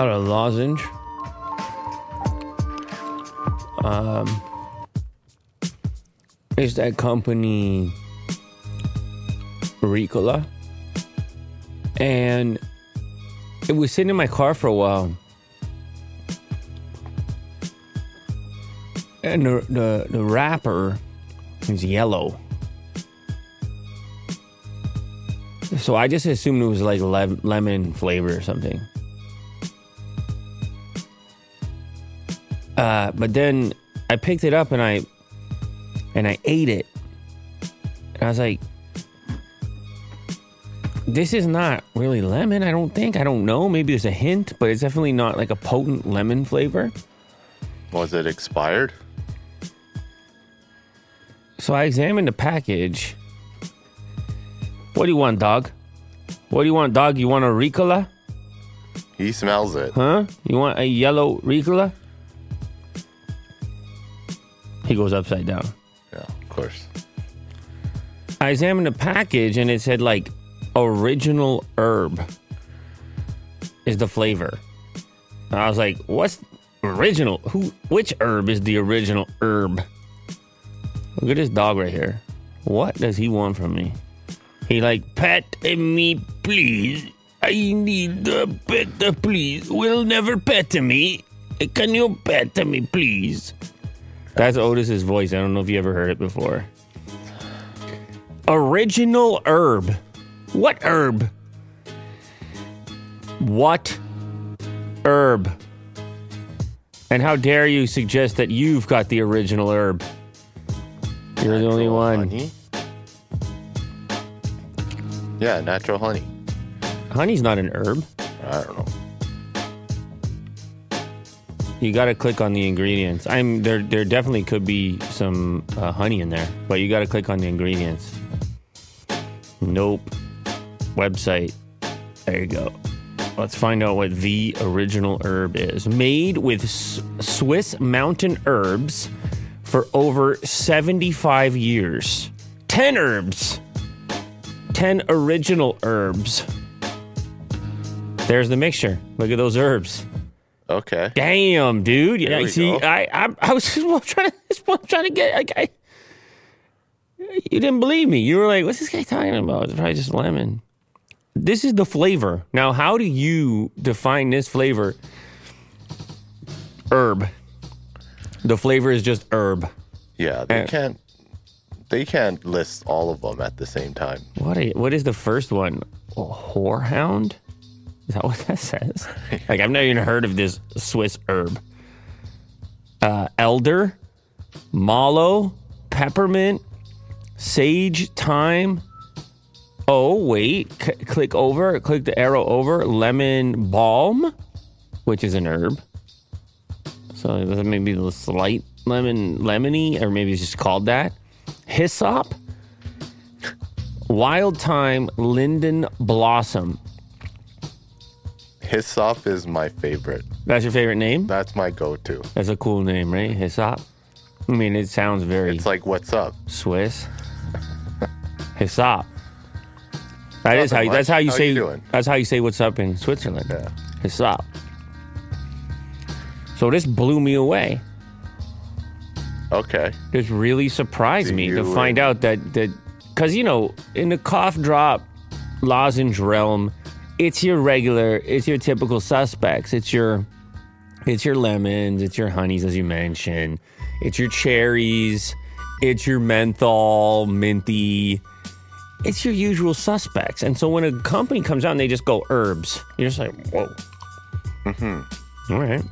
got a lozenge. Um, it's that company Ricola, and it was sitting in my car for a while. And the the, the wrapper is yellow. So I just assumed it was like le- lemon flavor or something. Uh, but then I picked it up and I and I ate it. And I was like, this is not really lemon, I don't think. I don't know. Maybe there's a hint, but it's definitely not like a potent lemon flavor. Was it expired? So I examined the package. What do you want, dog? What do you want, dog? You want a Ricola? He smells it. Huh? You want a yellow Ricola? He goes upside down. Yeah, of course. I examined the package and it said like original herb is the flavor. And I was like, what's original? Who which herb is the original herb? Look at this dog right here. What does he want from me? He like pet me, please. I need the pet, please. Will never pet me. Can you pet me, please? That's Otis's voice. I don't know if you ever heard it before. Original herb. What herb? What herb? And how dare you suggest that you've got the original herb? You're the only one. Honey? Yeah, natural honey. Honey's not an herb. I don't know. You got to click on the ingredients. I'm there. There definitely could be some uh, honey in there, but you got to click on the ingredients. Nope. Website. There you go. Let's find out what the original herb is. Made with S- Swiss mountain herbs for over 75 years. 10 herbs. 10 original herbs. There's the mixture. Look at those herbs. Okay. Damn, dude. Yeah, see, go. I, I, I was just trying to, what trying to get. Like, I, you didn't believe me. You were like, "What's this guy talking about?" It's probably just lemon. This is the flavor. Now, how do you define this flavor? Herb. The flavor is just herb. Yeah, they Uh, can't. They can't list all of them at the same time. What? Are, what is the first one? A horehound? Is that what that says? like I've never even heard of this Swiss herb. Uh, elder, mallow, peppermint, sage, thyme. Oh wait, C- click over. Click the arrow over. Lemon balm, which is an herb. So that maybe the slight lemon, lemony, or maybe it's just called that. Hyssop, wild thyme, linden blossom. Hyssop is my favorite. That's your favorite name? That's my go-to. That's a cool name, right? Hyssop. I mean, it sounds very It's like, what's up? Swiss. Hyssop. That is how. Nothing That's how you How say. you doing? That's how you say what's up in Switzerland. Yeah. Hyssop. So this blew me away. Okay. This really surprised Do me to find out that that because you know in the cough drop lozenge realm, it's your regular, it's your typical suspects. It's your it's your lemons, it's your honeys as you mentioned, it's your cherries, it's your menthol, minty. It's your usual suspects. And so when a company comes out and they just go herbs, you're just like, whoa. Mm-hmm. All right.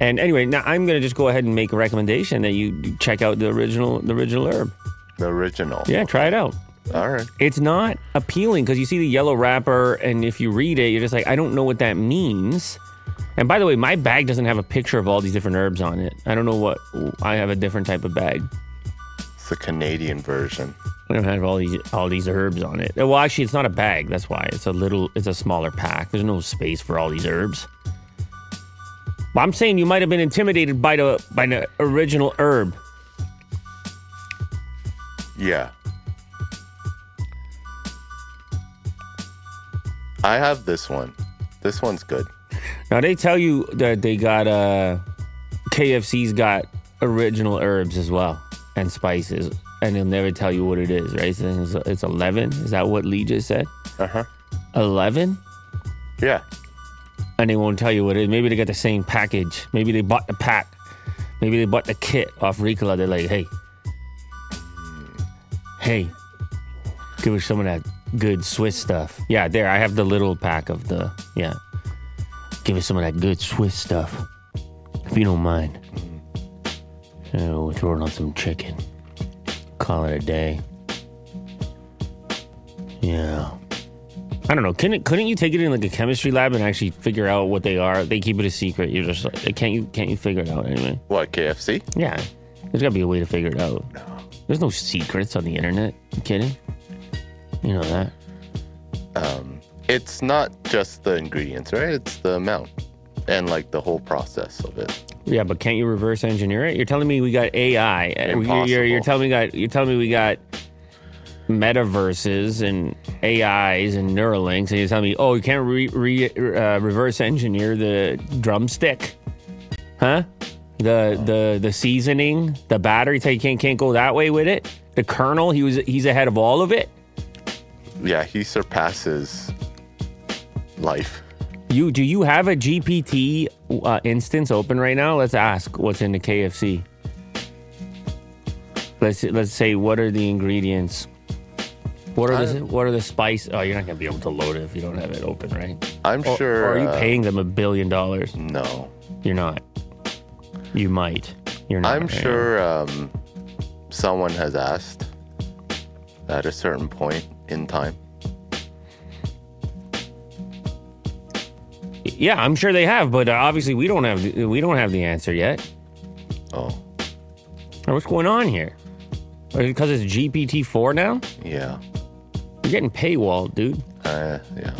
And anyway, now I'm gonna just go ahead and make a recommendation that you you check out the original the original herb. The original. Yeah, try it out. All right. It's not appealing because you see the yellow wrapper, and if you read it, you're just like, I don't know what that means. And by the way, my bag doesn't have a picture of all these different herbs on it. I don't know what I have a different type of bag. It's the Canadian version. I don't have all these all these herbs on it. Well, actually, it's not a bag. That's why it's a little. It's a smaller pack. There's no space for all these herbs. I'm saying you might have been intimidated by the by the original herb. Yeah. I have this one. This one's good. Now they tell you that they got uh KFC's got original herbs as well and spices, and they'll never tell you what it is, right? So it's, it's eleven. Is that what Lee just said? Uh huh. Eleven, Yeah. and they won't tell you what it is. Maybe they got the same package. Maybe they bought the pack. Maybe they bought the kit off Ricola. They're like, hey, hey, give us some of that good Swiss stuff. Yeah, there. I have the little pack of the yeah. Give us some of that good Swiss stuff, if you don't mind. So we're throwing on some chicken. Call it a day. Yeah. I don't know. Couldn't couldn't you take it in like a chemistry lab and actually figure out what they are? They keep it a secret. You're just like, can't you can't you figure it out anyway? What KFC? Yeah, there's got to be a way to figure it out. There's no secrets on the internet. You kidding? You know that. Um, it's not just the ingredients, right? It's the amount and like the whole process of it. Yeah, but can't you reverse engineer it? You're telling me we got AI. and You're, you're, telling me got you're telling me we got metaverses and AIs and Neuralinks, and you're telling me, oh, you can't re, re, uh, reverse engineer the drumstick, huh? The the the seasoning, the battery. Tell you can't can't go that way with it. The Colonel, he was he's ahead of all of it. Yeah, he surpasses life. You do you have a GPT uh, instance open right now? Let's ask what's in the KFC. Let's let's say what are the ingredients? What are the I- what are the spice? Oh, you're not gonna be able to load it if you don't have it open, right? I'm Or, sure. or are you uh, paying them a billion dollars? No. You're not. You might. You're not. I'm right? sure um, someone has asked at a certain point in time. Yeah, I'm sure they have, but uh, obviously we don't have the, we don't have the answer yet. Oh, What's going on here? Because it's GPT four now. yeah. You're getting paywall, dude. Uh, yeah.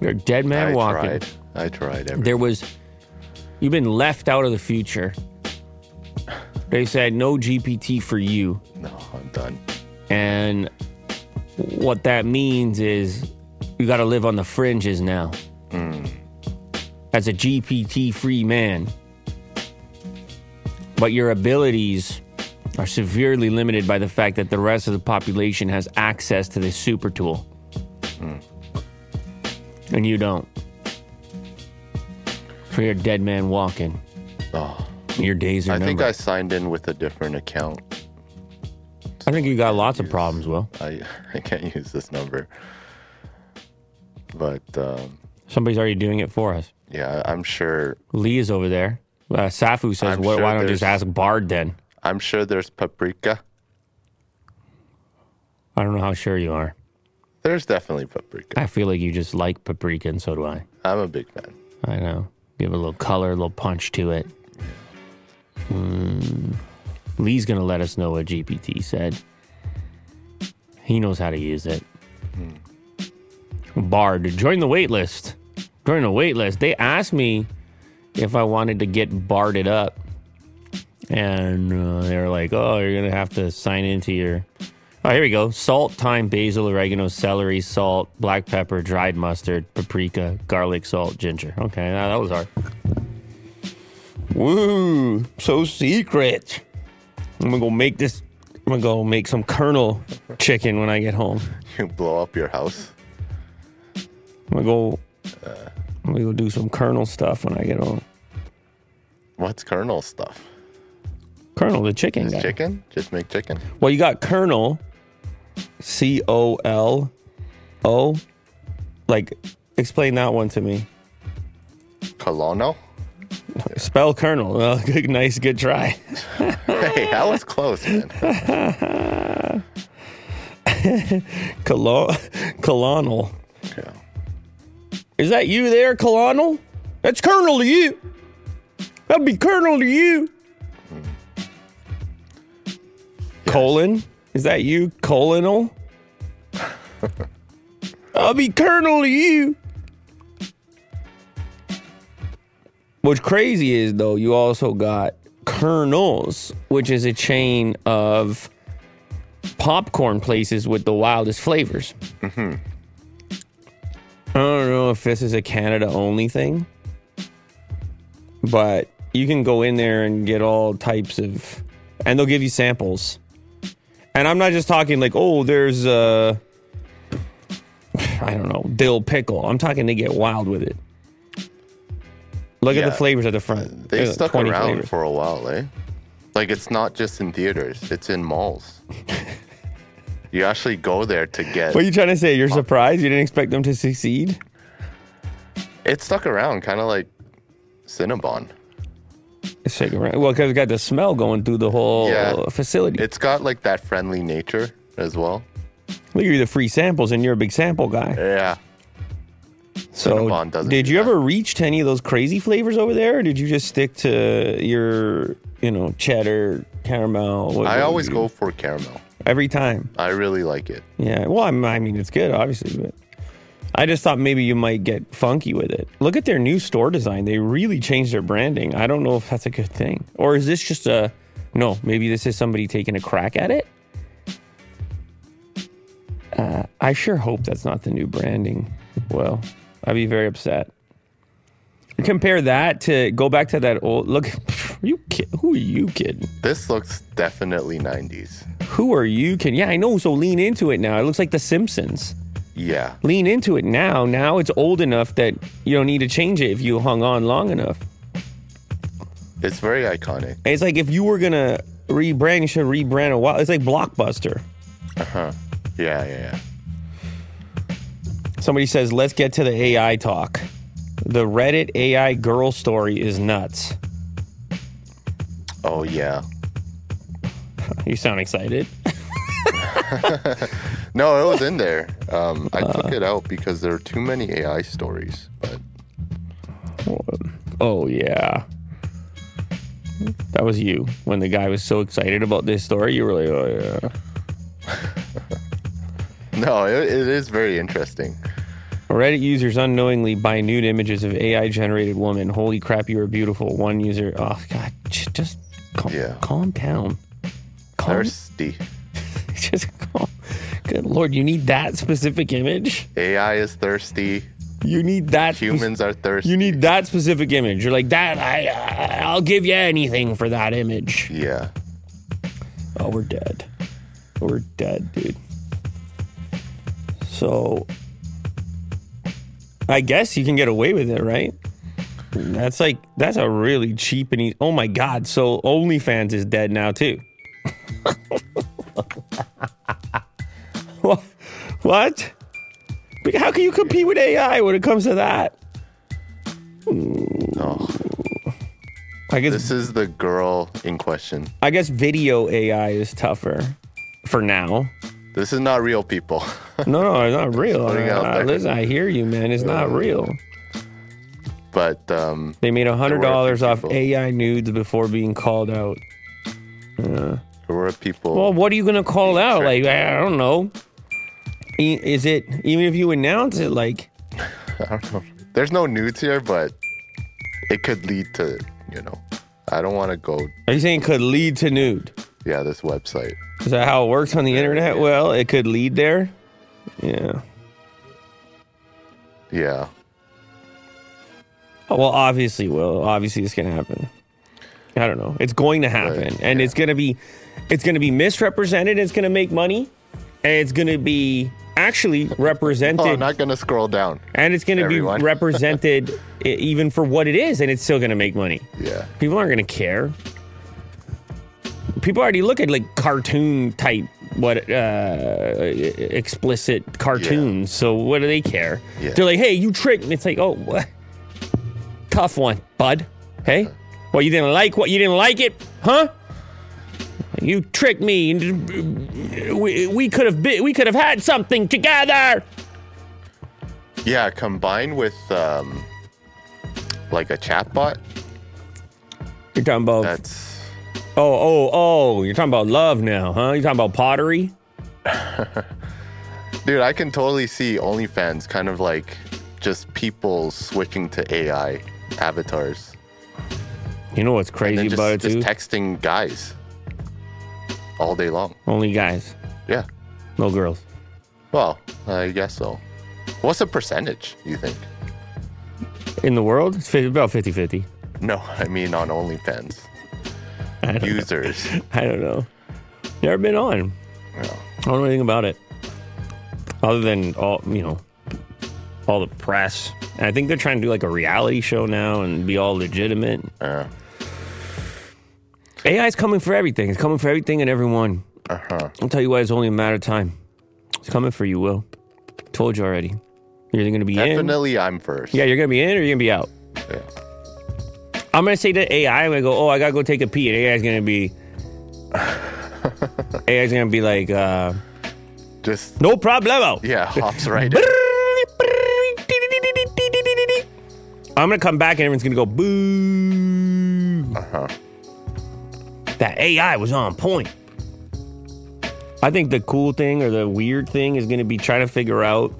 You're a dead man I walking. tried. I tried everything. there was you've been left out of the future they said no gpt for you No, I'm done. and what that means is you got to live on the fringes now. Mm. As a gpt free man but your abilities are severely limited by the fact that the rest of the population has access to this super tool. Mm. And you don't. So you're a dead man walking. Oh, your days are I think I signed in with a different account. I think you got lots of problems, Will. I I can't use this number. But um, Somebody's already doing it for us. yeah, I'm sure. Lee is over there. Uh, Safu says, I'm "Why sure why don't you just ask Bard then?" I'm sure there's paprika. I don't know how sure you are. There's definitely paprika. I feel like you just like paprika, and so do I. I'm a big fan. I know. Give it a little color, a little punch to it. Mm. Lee's gonna let us know what GPT said. He knows how to use it. Bard, join the wait list. Join the wait list. They asked me if I wanted to get barded up, and uh, they were like, "Oh, you're gonna have to sign into your." Oh, here we go. Salt, thyme, basil, oregano, celery, salt, black pepper, dried mustard, paprika, garlic, salt, ginger. Okay, now that was hard. Woo! So secret. I'm gonna go make this. I'm gonna go make some Colonel chicken when I get home. You blow up your house. I'm gonna go. I'm gonna go do some Colonel stuff when I get home. What's Colonel stuff? Colonel, the chicken guy. chicken? Just make chicken. Well, you got Colonel, C O L O. Like, explain that one to me. Colono? Spell Colonel. Well, good, nice, good try. Hey, that was close, man. Colo- colonel. Yeah. Is that you there, Colonel? That's Colonel to you. That'd be Colonel to you. Colon? Is that you, Colonel? I'll be Colonel to you. What's crazy is though, you also got Kernels, which is a chain of popcorn places with the wildest flavors. I don't know if this is a Canada only thing, but you can go in there and get all types of, and they'll give you samples. And I'm not just talking like, oh, there's uh, I don't know, dill pickle. I'm talking they get wild with it. Look at the flavors at the front. They There's stuck 20 around flavors. for a while, eh? Like it's not just in theaters; it's in malls. you actually go there to get. What are you trying to say? You're surprised you didn't expect them to succeed? It stuck around, kind of like Cinnabon. It's shaking around. Well, because it got the smell going through the whole Yeah. facility. It's got like that friendly nature as well. Look at you, the free samples, and you're a big sample guy. Yeah. So, did you ever reach to any of those crazy flavors over there, or did you just stick to your, you know, cheddar, caramel? What- I what always go for caramel. every time. I really like it. Yeah. Well, I mean, it's good, obviously, but I just thought maybe you might get funky with it. Look at their new store design; they really changed their branding. I don't know if that's a good thing, or is this just a no? Maybe this is somebody taking a crack at it. Uh, I sure hope that's not the new branding. Well, I'd be very upset. Compare that to go back to that old look. You kid, who are you kidding? This looks definitely 90s. Who are you kidding? Yeah, I know. So lean into it now. It looks like The Simpsons. Yeah. lean into it now. Now it's old enough that you don't need to change it if you hung on long enough. It's very iconic. It's like if you were gonna rebrand, you should rebrand a while. It's like Blockbuster. Uh huh. Yeah, yeah, yeah. Somebody says, "Let's get to the AI talk." The Reddit AI girl story is nuts. Oh, yeah. You sound excited. No, it was in there. Um, I Uh. took it out because there are too many AI stories. But Oh yeah. That was you when the guy was so excited about this story. You were like, "Oh yeah." no, it, it is very interesting. Reddit users unknowingly buy nude images of AI generated woman. Holy crap, you are beautiful. One user, oh god, just calm, Yeah. calm down. Calm, Thirsty. just calm. Good lord, you need that specific image. AI is thirsty. You need that. Humans are thirsty. You need that specific image. You're like that. I, I I'll give you anything for that image. Yeah. Oh, we're dead. We're dead, dude. So, I guess you can get away with it, right? That's like that's a really cheap and easy. Oh my god! So OnlyFans is dead now too. what? What? How can you compete with AI when it comes to that? No. I guess This is the girl in question. I guess video AI is tougher for now. This is not real people. No, no, it's not real. putting it out Uh, there. listen, I hear you, man. It's not real. but um, They made a hundred There were a dollars off people. AI nudes before being called out. Yeah. there were people. Well, what are you gonna call out? Like. I don't know. Is it even if you announce it? Like, I don't know. There's no nudes here, but it could lead to, you know, I don't want to go. are you saying could lead to nude? Yeah, this website. Is that how it works on the internet? Well, it could lead there. Yeah. Yeah. Oh, Well, obviously, will obviously it's gonna happen. I don't know. It's going to happen, Right, and yeah. it's gonna be, it's gonna be misrepresented. It's gonna make money, and it's gonna be actually represented, Oh, I'm not gonna scroll down. and it's gonna everyone. be represented even for what it is, and it's still gonna make money. Yeah. People aren't gonna care. People already look at like cartoon type what uh explicit cartoons. So what do they care? Yeah. They're like, "Hey, you tricked." me." It's like, "Oh, what? tough one, bud." Hey, well, you didn't like what you didn't like it, huh? You tricked me. and We, we could have been, we could have had something together. Yeah, combined with um, like a chatbot. You're talking about That's oh oh oh. You're talking about love now, huh? You're talking about pottery. dude. I can totally see OnlyFans kind of like just people switching to AI avatars You know what's crazy just, about it just too? texting guys all day long. Only guys, Yeah. no girls. Well, I guess so. What's the percentage? You think? In the world, it's 50, about 50 50. No, I mean on OnlyFans. I don't, know. Users. I don't know. Never been on. I don't know anything about it. Other than all, you know, all the press. And I think they're trying to do like a reality show now and be all legitimate. Yeah. AI is coming for everything. It's coming for everything and everyone. Uh-huh. I'll tell you why it's only a matter of time. It's coming for you, Will. Told you already. You're either going to be in. Definitely I'm first. Yeah, you're going to be in or you're going to be out. Yeah. I'm to say to AI, I'm to go, oh, I got to go take a pee. And AI's to be. AI's to be like, uh, Just no problemo. yeah, hops right in. I'm gonna come back and everyone's gonna go boo. Uh-huh. That AI was on point. I think the cool thing or the weird thing is gonna be trying to figure out,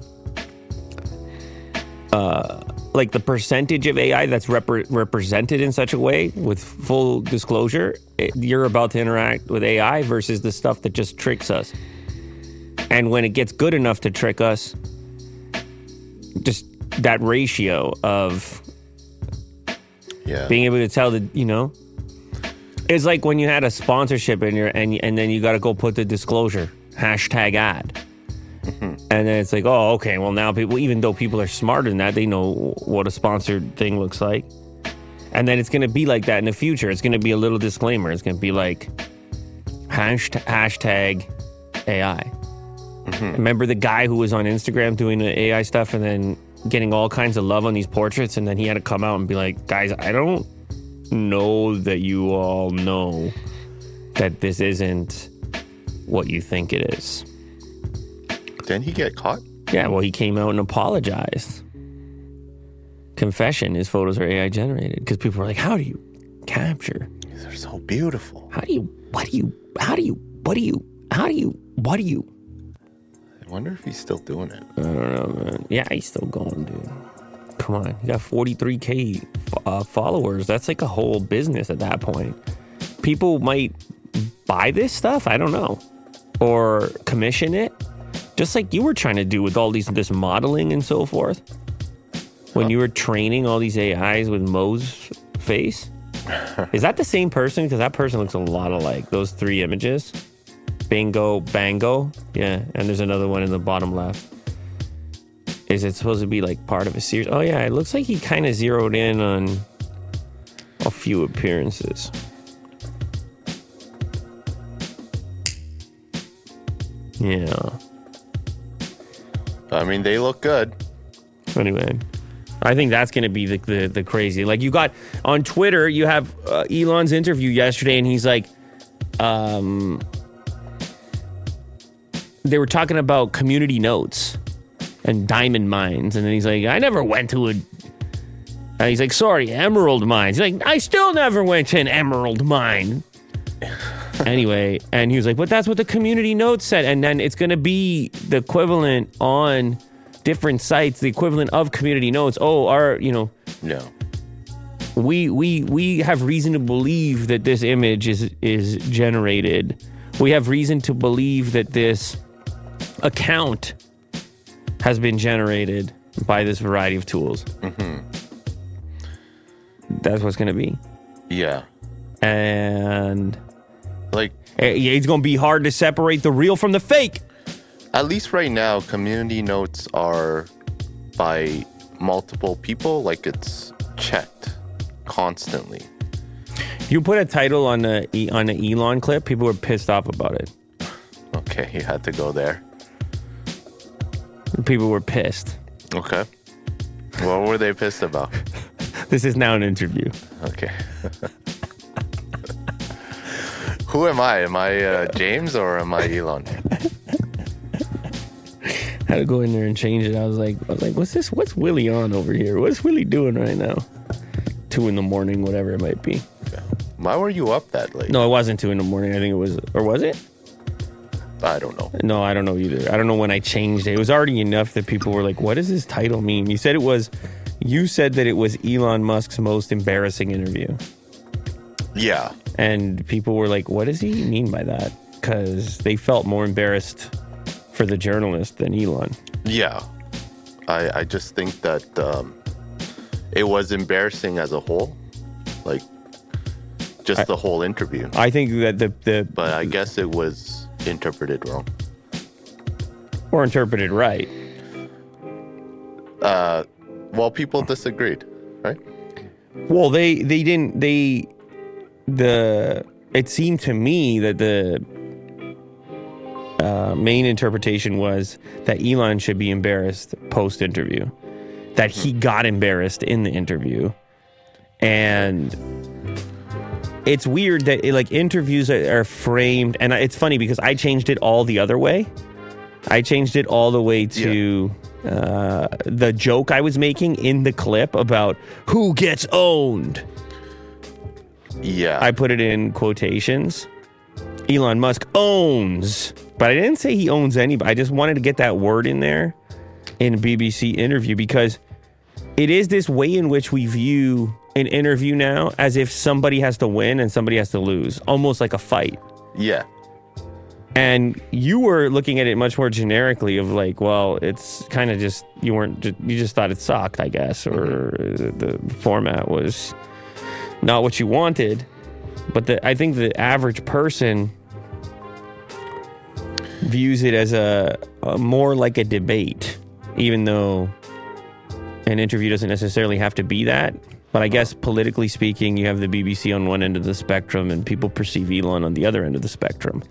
uh, like the percentage of AI that's repre- represented in such a way with full disclosure. It, you're about to interact with AI versus the stuff that just tricks us. And when it gets good enough to trick us, just that ratio of Yeah. being able to tell that you know it's like when you had a sponsorship in your and and then you got to go put the disclosure hashtag ad mm-hmm. And then it's like oh okay well now people even though people are smarter than that they know what a sponsored thing looks like. And then it's going to be like that in the future. It's going to be a little disclaimer. It's going to be like hashtag, hashtag ai mm-hmm. remember the guy who was on instagram doing the ai stuff and then getting all kinds of love on these portraits? And then he had to come out and be like guys i don't know that you all know that this isn't what you think it is Didn't he get caught? yeah well he came out and apologized confession his photos are ai generated because people were like how do you capture These are so beautiful. how do you what do you how do you what do you how do you what do you I wonder if he's still doing it. I don't know, man. Yeah, he's still going, dude. Come on, you got 43k uh, followers. That's like a whole business at that point. People might buy this stuff. I don't know, or commission it, just like you were trying to do with all these this modeling and so forth. When you were training all these AIs with Mo's face, is that the same person? Because that person looks a lot alike. Those three images. Bingo, bango. Yeah, and there's another one in the bottom left. Is it supposed to be like part of a series? Oh yeah, it looks like he kind of zeroed in on a few appearances. Yeah. I mean, they look good. Anyway, I think that's going to be the, the the crazy. Like you got on Twitter, you have uh, Elon's interview yesterday, and he's like, um, they were talking about community notes and diamond mines, and then he's like, I never went to a. He's like, sorry, emerald mines. He's like, I still never went to an emerald mine. anyway, and he was like, but that's what the community notes said, and then it's going to be the equivalent on different sites, the equivalent of community notes. Oh, our, you know, No. we we we have reason to believe that this image is is generated. We have reason to believe that this account has been generated by this variety of tools. Mm-hmm. That's what's going to be, Yeah. and Like, eh, it's to be hard to separate the real from the fake. at least right now, community notes are by multiple people. Like, it's checked constantly. You put a title on the on the Elon clip, people were pissed off about it. Okay, you had to go there. People were pissed. Okay. What were they pissed about? This is now an interview. Okay. Who am I? Am I uh, James or am I Elon? had to go in there and change it. I was like, I was like, what's this? What's Willie on over here? What's Willie doing right now? Two in the morning, whatever it might be. Why were you up that late? No, it wasn't two in the morning. I think it was, or was it? I don't know. No, I don't know either. I don't know when I changed it. It was already enough that people were like, "What does this title mean?" You said it was. You said that it was Elon Musk's most embarrassing interview, Yeah. and people were like, "What does he mean by that?" Because they felt more embarrassed for the journalist than Elon. Yeah. I, I just think that um, it was embarrassing as a whole. Like just the whole interview. I think that the the But I guess it was interpreted wrong. or interpreted right. Uh, well, people disagreed, right? Well, they they didn't they the it seemed to me that the uh, main interpretation was that Elon should be embarrassed post interview, that he got embarrassed in the interview, and it's weird that like interviews are, are framed, and it's funny because I changed it all the other way. I changed it all the way to uh, the joke I was making in the clip about who gets owned. Yeah. I put it in quotations. Elon Musk owns, but I didn't say he owns anybody. I just wanted to get that word in there in a BBC interview because it is this way in which we view an interview now as if somebody has to win and somebody has to lose, almost like a fight. yeah. And you were looking at it much more generically of like, well, it's kind of just you weren't you just thought it sucked, I guess, or the the format was not what you wanted. But the, I think the average person views it as a, a more like a debate, even though an interview doesn't necessarily have to be that. But I guess politically speaking, you have the BBC on one end of the spectrum, and people perceive Elon on the other end of the spectrum.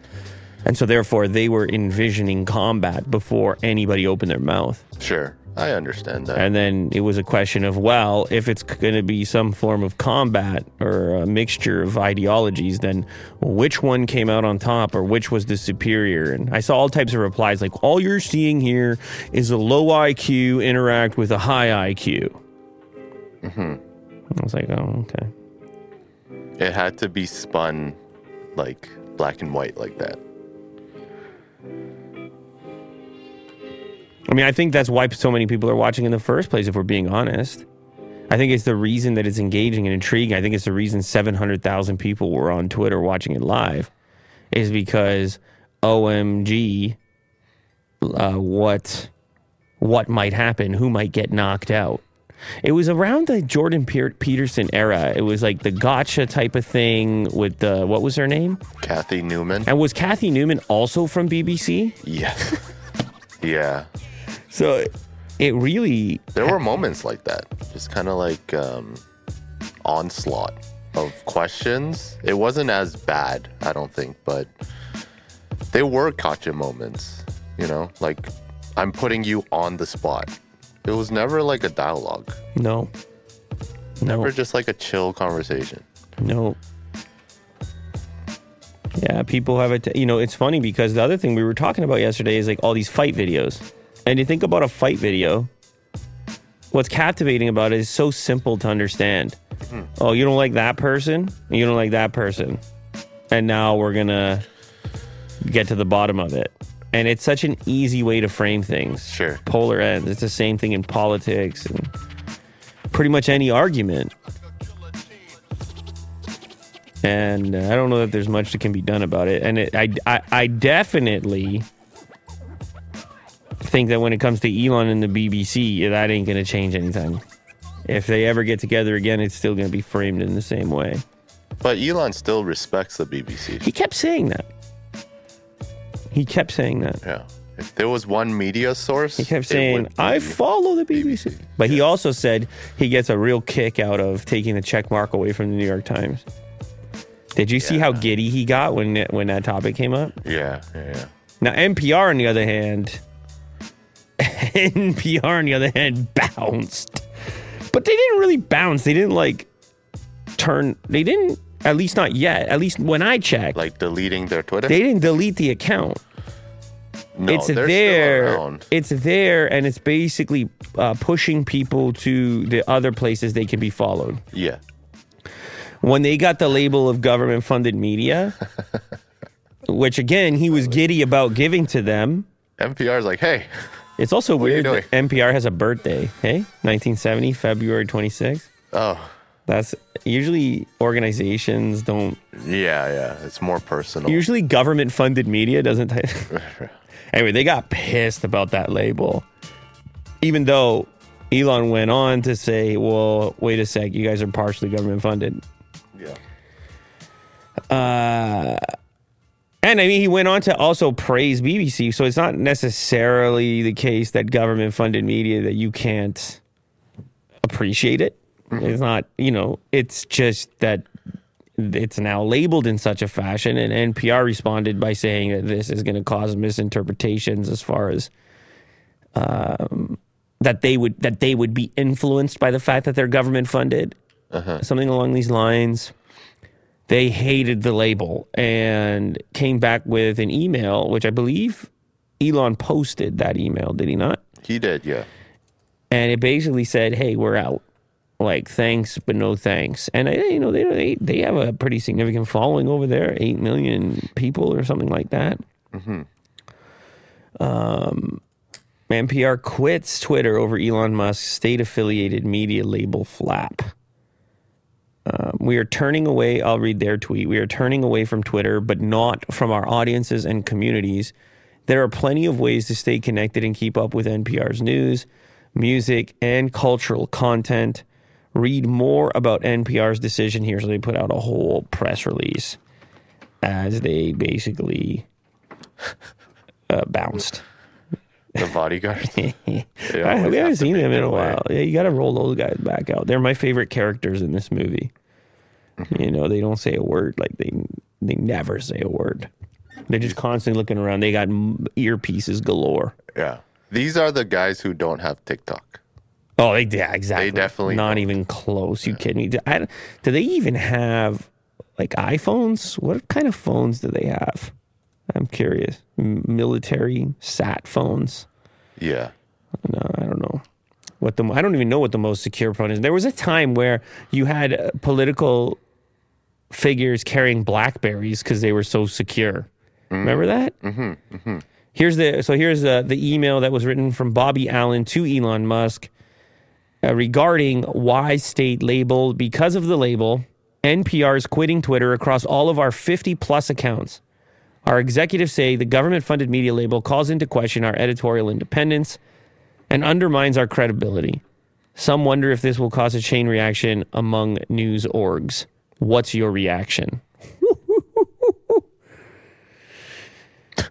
And so, therefore, they were envisioning combat before anybody opened their mouth. Sure. I understand that. And then it was a question of, well, if it's going to be some form of combat or a mixture of ideologies, then which one came out on top or which was the superior? And I saw all types of replies like, all you're seeing here is a low IQ interact with a high IQ. Mm-hmm. I was like, oh, okay. it had to be spun like black and white like that. I mean, I think that's why so many people are watching in the first place, if we're being honest. I think it's the reason that it's engaging and intriguing. I think it's the reason 700,000 people were on Twitter watching it live, is because OMG, uh, what, what might happen? Who might get knocked out? It was around the Jordan Peterson era. It was like the gotcha type of thing with the, what was her name? Cathy Newman. And was Cathy Newman also from BBC? Yeah. yeah. So it really There were moments like that. Just kind of like um, onslaught of questions. It wasn't as bad, I don't think, but they were gotcha moments. You know, like I'm putting you on the spot. It was never like a dialogue. No. No. Never just like a chill conversation. No. Yeah, people have it. you know, it's funny because the other thing we were talking about yesterday is like all these fight videos. And you think about a fight video, what's captivating about it is so simple to understand. Oh, you don't like that person? You don't like that person. And now we're going to get to the bottom of it. And it's such an easy way to frame things. Sure. Polar ends. It's the same thing in politics and pretty much any argument. And uh, I don't know that there's much that can be done about it. And it, I, I, I definitely think that when it comes to Elon and the BBC, that ain't going to change anytime. If they ever get together again, it's still going to be framed in the same way. But Elon still respects the BBC. He kept saying that. He kept saying that. Yeah. If there was one media source, He kept saying, I follow the BBC. But he also said he gets a real kick out of taking the check mark away from the New York Times. Did you see how giddy he got when when that topic came up? yeah, yeah, yeah. Now NPR, on the other hand, NPR, on the other hand, bounced, but they didn't really bounce. They didn't like turn. They didn't. At least not yet. At least when I checked, Like deleting their Twitter. they didn't delete the account. no, it's there. It's there, and it's basically uh, pushing people to the other places they can be followed. Yeah. When they got the label of government-funded media, which again he was giddy about giving to them. NPR is like, hey, It's also you weird that NPR has a birthday. Hey, 1970, February 26th. oh, That's usually organizations don't. yeah, yeah. It's more personal. Usually, government-funded media doesn't. anyway, they got pissed about that label, even though Elon went on to say, "Well, wait a sec, you guys are partially government funded." Yeah. Uh, And I mean, he went on to also praise BBC. So it's not necessarily the case that government funded media that you can't appreciate it. It's not, you know, it's just that it's now labeled in such a fashion. And NPR responded by saying that this is going to cause misinterpretations as far as um, that they would that they would be influenced by the fact that they're government funded, something along these lines they hated the label and came back with an email, which I believe Elon posted that email, did he not? He did, yeah. And it basically said, "Hey, we're out. Like, thanks, but no thanks." And I, you know, they they they have a pretty significant following over there, eight million people or something like that. Hmm. Um, NPR quits Twitter over Elon Musk's state-affiliated media label Flap. Um, we are turning away. I'll read their tweet. We are turning away from Twitter, but not from our audiences and communities. There are plenty of ways to stay connected and keep up with NPR's news, music, and cultural content. Read more about NPR's decision here. So they put out a whole press release as they basically uh, bounced. The bodyguard. They I, we have haven't seen them in a way. while. Yeah, you got to roll those guys back out. They're my favorite characters in this movie. Mm-hmm. You know, they don't say a word. Like they they never say a word. They're just constantly looking around. They got earpieces galore. Yeah. These are the guys who don't have TikTok. Oh, they yeah, exactly. They definitely not don't. even close. You kidding me? Do, I, do they even have like iPhones? What kind of phones do they have? I'm curious. M- military sat phones. Yeah. No, I don't know what the. I don't even know what the most secure phone is. There was a time where you had uh, political figures carrying Blackberries because they were so secure. Remember that? Mm-hmm, Here's the so here's the the email that was written from Bobby Allyn to Elon Musk uh, regarding why state label because of the label. NPR is quitting Twitter across all of our 50 plus accounts. Our executives say the government funded media label calls into question our editorial independence and undermines our credibility. Some wonder if this will cause a chain reaction among news orgs. What's your reaction?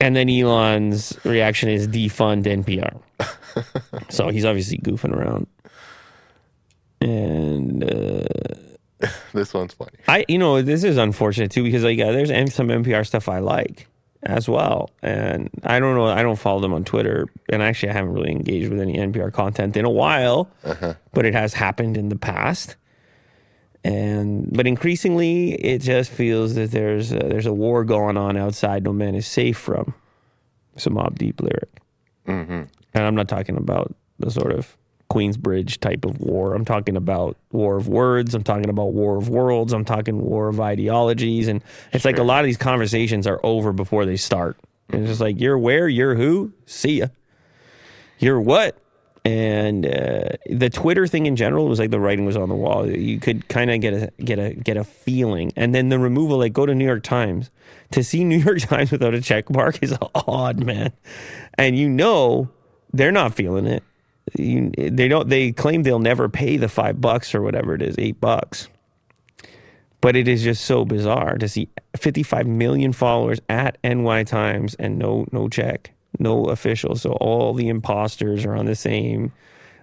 and then Elon's reaction is defund NPR. so he's obviously goofing around. And uh, This one's funny. I, you know, this is unfortunate too because like uh, there's some NPR stuff I like as well, and I don't know, I don't follow them on Twitter, and actually I haven't really engaged with any NPR content in a while, uh-huh. but it has happened in the past, and but increasingly it just feels that there's a, there's a war going on outside. No man is safe from. It's a Mobb Deep lyric, and I'm not talking about the sort of Queensbridge type of war. I'm talking about war of words. I'm talking about war of worlds. I'm talking war of ideologies. And it's like a lot of these conversations are over before they start. And it's just like, you're where? You're who? See ya. You're what? And uh, the Twitter thing in general was like the writing was on the wall. You could kind of get a get a get a feeling, and then the removal. Like go to New York Times to see New York Times without a check mark is odd, man. And you know they're not feeling it. You, they don't. They claim they'll never pay the five bucks or whatever it is, eight bucks. But it is just so bizarre to see 55 million followers at NY Times and no no check, no official. So all the imposters are on the same.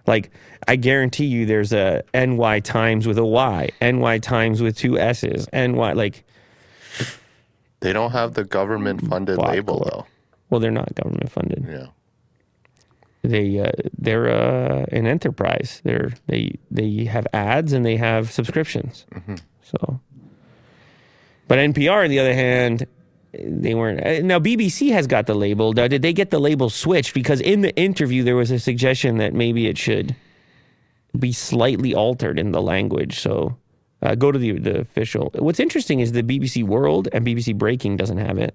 Like I guarantee you, there's a NY Times with a Y, NY Times with two S's, NY like. They don't have the government funded label though. Well, they're not government funded. Yeah. They uh, they're uh, an enterprise. They're they they have ads and they have subscriptions. So, but NPR, on the other hand, they weren't. uh, Now BBC has got the label. Now, did they get the label switched? Because in the interview there was a suggestion that maybe it should be slightly altered in the language. So. Uh, go to the the official. What's interesting is the BBC World and BBC Breaking doesn't have it.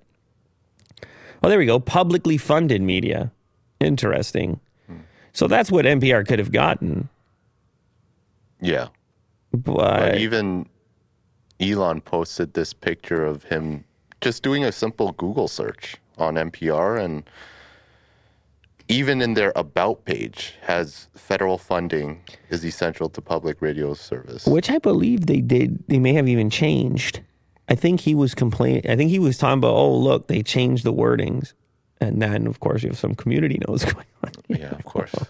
Oh, there we go. Publicly funded media. Interesting. So that's what NPR could have gotten. Yeah. But, But even Elon posted this picture of him just doing a simple Google search on NPR and even in their about page has federal funding is essential to public radio service. which I believe they did. They may have even changed. I think he was complaining. I think he was talking about, oh, look, they changed the wordings. And then, of course, you have some community notes going on. Yeah, of course.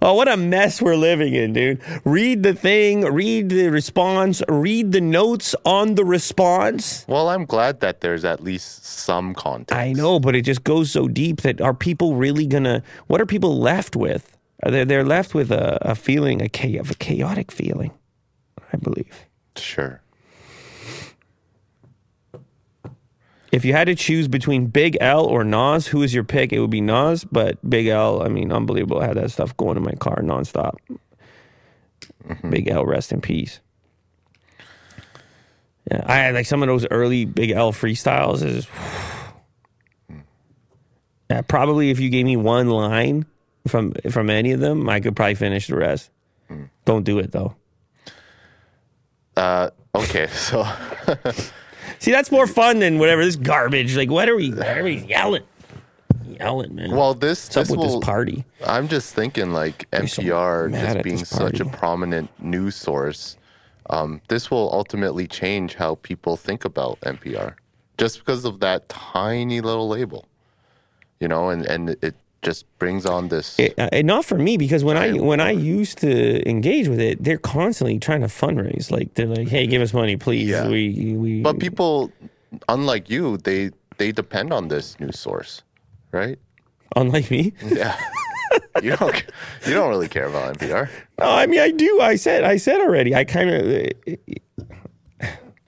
Oh, what a mess we're living in, dude. Read the thing, read the response, read the notes on the response. well, I'm glad that there's at least some context. I know, but it just goes so deep that are people really gonna? What are people left with? Are they, they're left with a, a feeling, a, of a chaotic feeling, I believe. Sure. If you had to choose between Big L or Nas, who is your pick? It would be Nas, but Big L, I mean, unbelievable. I had that stuff going in my car nonstop. Big L, rest in peace. Yeah, I had like some of those early Big L freestyles. Is yeah, probably if you gave me one line from from any of them, I could probably finish the rest. Don't do it though. Uh, okay, so See, that's more fun than whatever this garbage. Like, what are we? Why are we yelling? Yelling, man. well, this What's up this with will. this party? I'm just thinking like so NPR mad just at being this such a party. prominent news source. Um, this will ultimately change how people think about NPR, just because of that tiny little label, you know, and and it just brings on this. It, uh, and not for me because when I when I used to engage with it, they're constantly trying to fundraise. Like they're like, "Hey, give us money, please." Yeah. We we. but people, unlike you, they they depend on this news source, right? unlike me, Yeah. you don't you don't really care about NPR, no, I mean I do. I said I said already. I kind of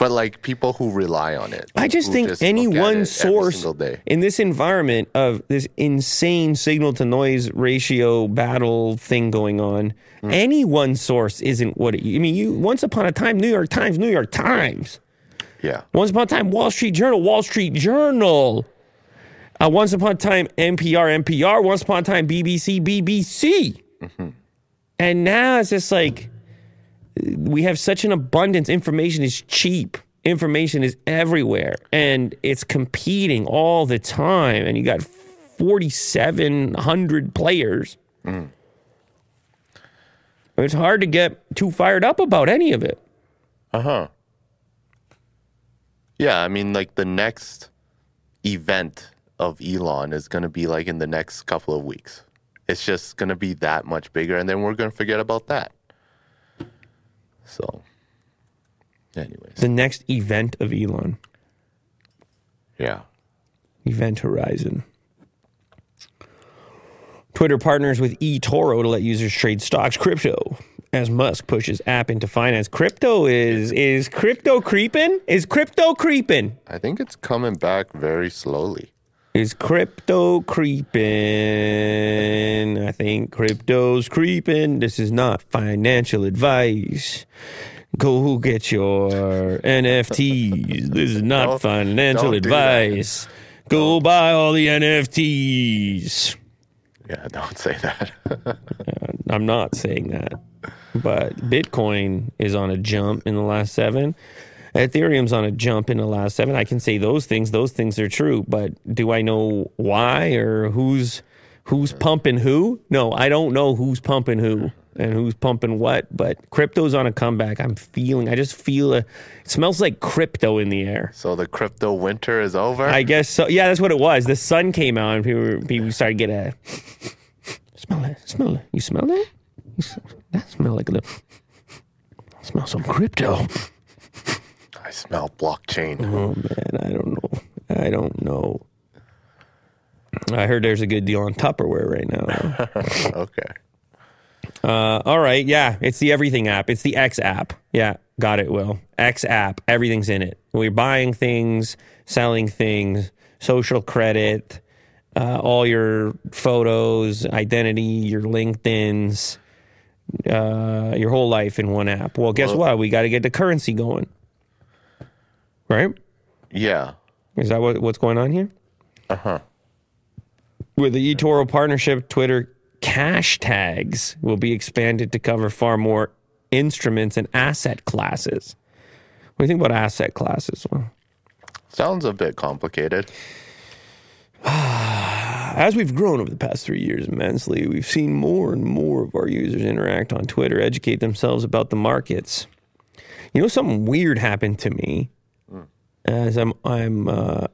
but like people who rely on it. I just think any one source in this environment of this insane signal to noise ratio battle thing going on, Hmm. any one source isn't what it, I mean. You once upon a time, New York Times, New York Times. Yeah. Once upon a time, Wall Street Journal, Wall Street Journal. Uh, once upon a time, NPR, NPR. Once upon a time, BBC, BBC. And now it's just like we have such an abundance. Information is cheap. Information is everywhere, and it's competing all the time. And you got forty-seven hundred players. It's hard to get too fired up about any of it. Uh huh. Yeah, I mean, like the next event of Elon is going to be like in the next couple of weeks. It's just going to be that much bigger, and then we're going to forget about that. So, anyways, The next event of Elon. yeah. Event Horizon. Twitter partners with eToro to let users trade stocks crypto as Musk pushes app into finance. Crypto is is crypto creeping? Is crypto creeping? I think it's coming back very slowly. Is crypto creeping? I think crypto's creeping. This is not financial advice. Go get your NFTs. This is not Don't- financial don't advice. Go buy all the NFTs. Yeah, don't say that. Uh, I'm not saying that. But Bitcoin is on a jump in the last seven. Ethereum's on a jump in the last seven. I can say those things. Those things are true. But do I know why or who's who's pumping who? No, I don't know who's pumping who and who's pumping what. But crypto's on a comeback. I'm feeling. I just feel a. It smells like crypto in the air. so the crypto winter is over. I guess so. Yeah, that's what it was. The sun came out and people, people started to get a smell it. Smell it. You smell that? You s- that smell like a little. Smell some crypto. I smell blockchain. Oh man, I don't know. I don't know. I heard there's a good deal on Tupperware right now. okay. Uh, all right, yeah, it's the everything app. It's the X app. Yeah, got it. Will X app. Everything's in it. We're buying things, selling things, social credit, uh, all your photos, identity, your LinkedIn's, uh, your whole life in one app. Well, guess what? We got to get the currency going. Right? Yeah. Is that what, what's going on here? Uh huh. With the eToro partnership, Twitter cash tags will be expanded to cover far more instruments and asset classes. What do you think about asset classes? Well, Sounds a bit complicated. As we've grown over the past three years immensely, we've seen more and more of our users interact on Twitter, educate themselves about the markets. You know, something weird happened to me as I'm I'm uh,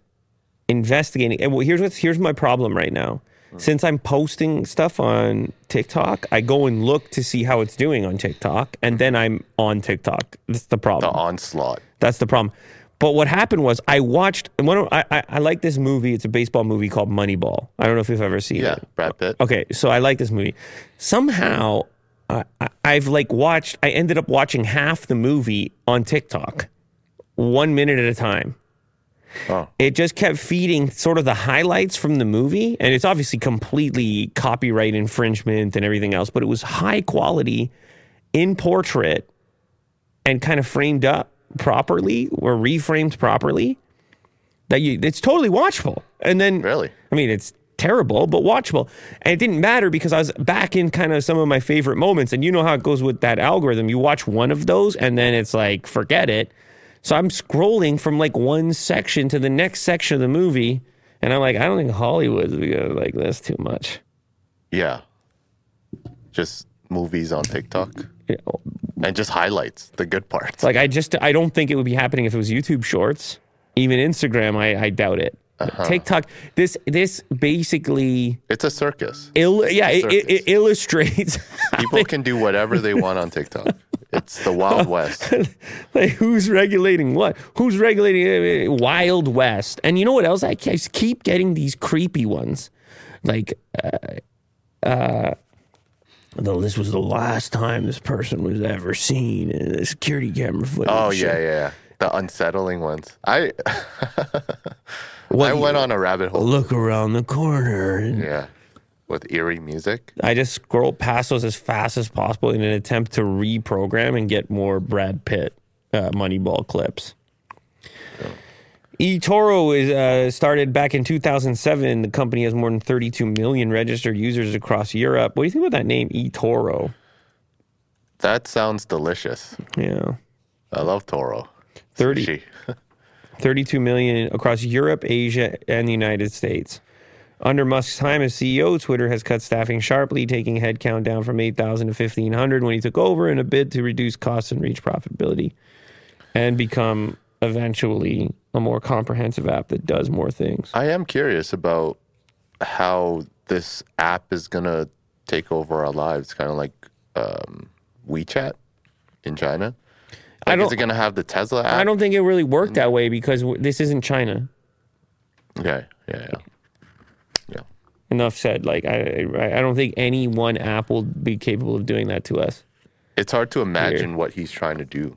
investigating. And well, here's what's here's my problem right now. Since I'm posting stuff on TikTok, I go and look to see how it's doing on TikTok, and then I'm on TikTok. That's the problem. The problem. onslaught. That's the problem. But what happened was I watched one. Of, I, I I like this movie. It's a baseball movie called Moneyball. I don't know if you've ever seen it. Yeah, it. Brad Pitt. Okay, so I like this movie. Somehow, I I- I've like watched. I ended up watching half the movie on TikTok, one minute at a time. Oh. It just kept feeding sort of the highlights from the movie, and it's obviously completely copyright infringement and everything else. But it was high quality, in portrait, and kind of framed up properly or reframed properly. That you, it's totally watchable. And then Really? I mean, it's terrible, but watchable. And it didn't matter because I was back in kind of some of my favorite moments. And you know how it goes with that algorithm. You watch one of those and then it's like, forget it. So I'm scrolling from like one section to the next section of the movie. And I'm like, I don't think Hollywood's gonna like this too much. Yeah. Just movies on TikTok You know, and just highlights the good parts. Like I just I don't think it would be happening if it was YouTube Shorts. Even Instagram, I, I doubt it. Uh-huh. TikTok, this this basically it's a circus. ill yeah it, it, it illustrates People can do whatever they want on TikTok. It's the Wild West. like who's regulating what who's regulating uh, wild west and you know what else i just keep getting these creepy ones like uh, uh though this was the last time this person was ever seen in a security camera footage Oh yeah, yeah, yeah. The unsettling ones. I I went on a rabbit hole. look around the corner Yeah. With eerie music. I just scroll past those as fast as possible in an attempt to reprogram and get more Brad Pitt uh, Moneyball clips. eToro is uh, started back in 2007. The company has more than 32 million registered users across Europe. What do you think about that name, eToro? That sounds delicious. Yeah, I love Toro. 30. 32 million across Europe, Asia, and the United States. Under Musk's time as CEO, Twitter has cut staffing sharply, taking headcount down from 8,000 to 1,500 when he took over in a bid to reduce costs and reach profitability and become eventually a more comprehensive app that does more things. I am curious about how this app is gonna take over our lives, kind of like um, WeChat in China. I don't- is it gonna have the Tesla app? I don't think it really worked that way because this isn't China. Yeah, yeah, yeah. Yeah. Enough said. Like I, I don't think any one app will be capable of doing that to us. It's hard to imagine what he's trying to do.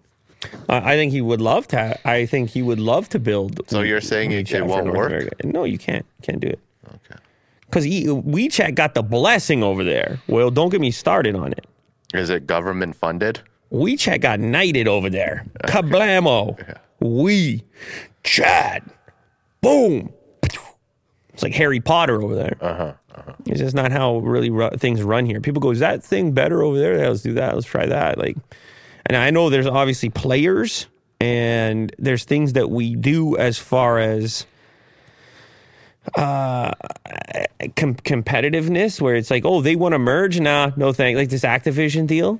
I I think he would love to. I think he would love to build. So you're saying it- it WeChat for won't North work? America. No, you can't. Can't do it Okay. because WeChat got the blessing over there. Well, don't get me started on it. Is it government funded? WeChat got knighted over there. Kablamo. We chat. Boom. It's like Harry Potter over there. Uh-huh, It's just not how really ru- things run here. People go, "Is that thing better over there? Yeah, let's do that. Let's try that." Like, and I know there's obviously players and there's things that we do as far as uh com- competitiveness where it's like oh they want to merge nah no thank like this activision deal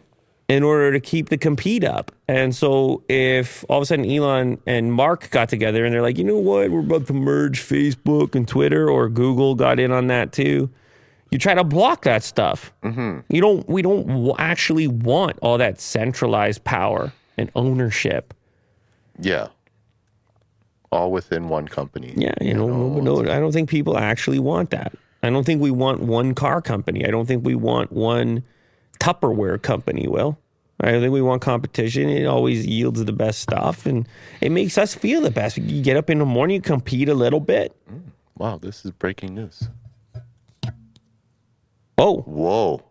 in order to keep the compete up and so if all of a sudden elon and mark got together and they're like you know what we're about to merge facebook and twitter or google got in on that too you try to block that stuff mm-hmm. you don't we don't w- actually want all that centralized power and ownership Yeah. All within one company. Yeah, you know, no, I don't think people actually want that. I don't think we want one car company. I don't think we want one Tupperware company. Will I think we want competition. It always yields the best stuff, and it makes us feel the best. You get up in the morning, you compete a little bit. Mm. Wow, this is breaking news. Oh, Whoa.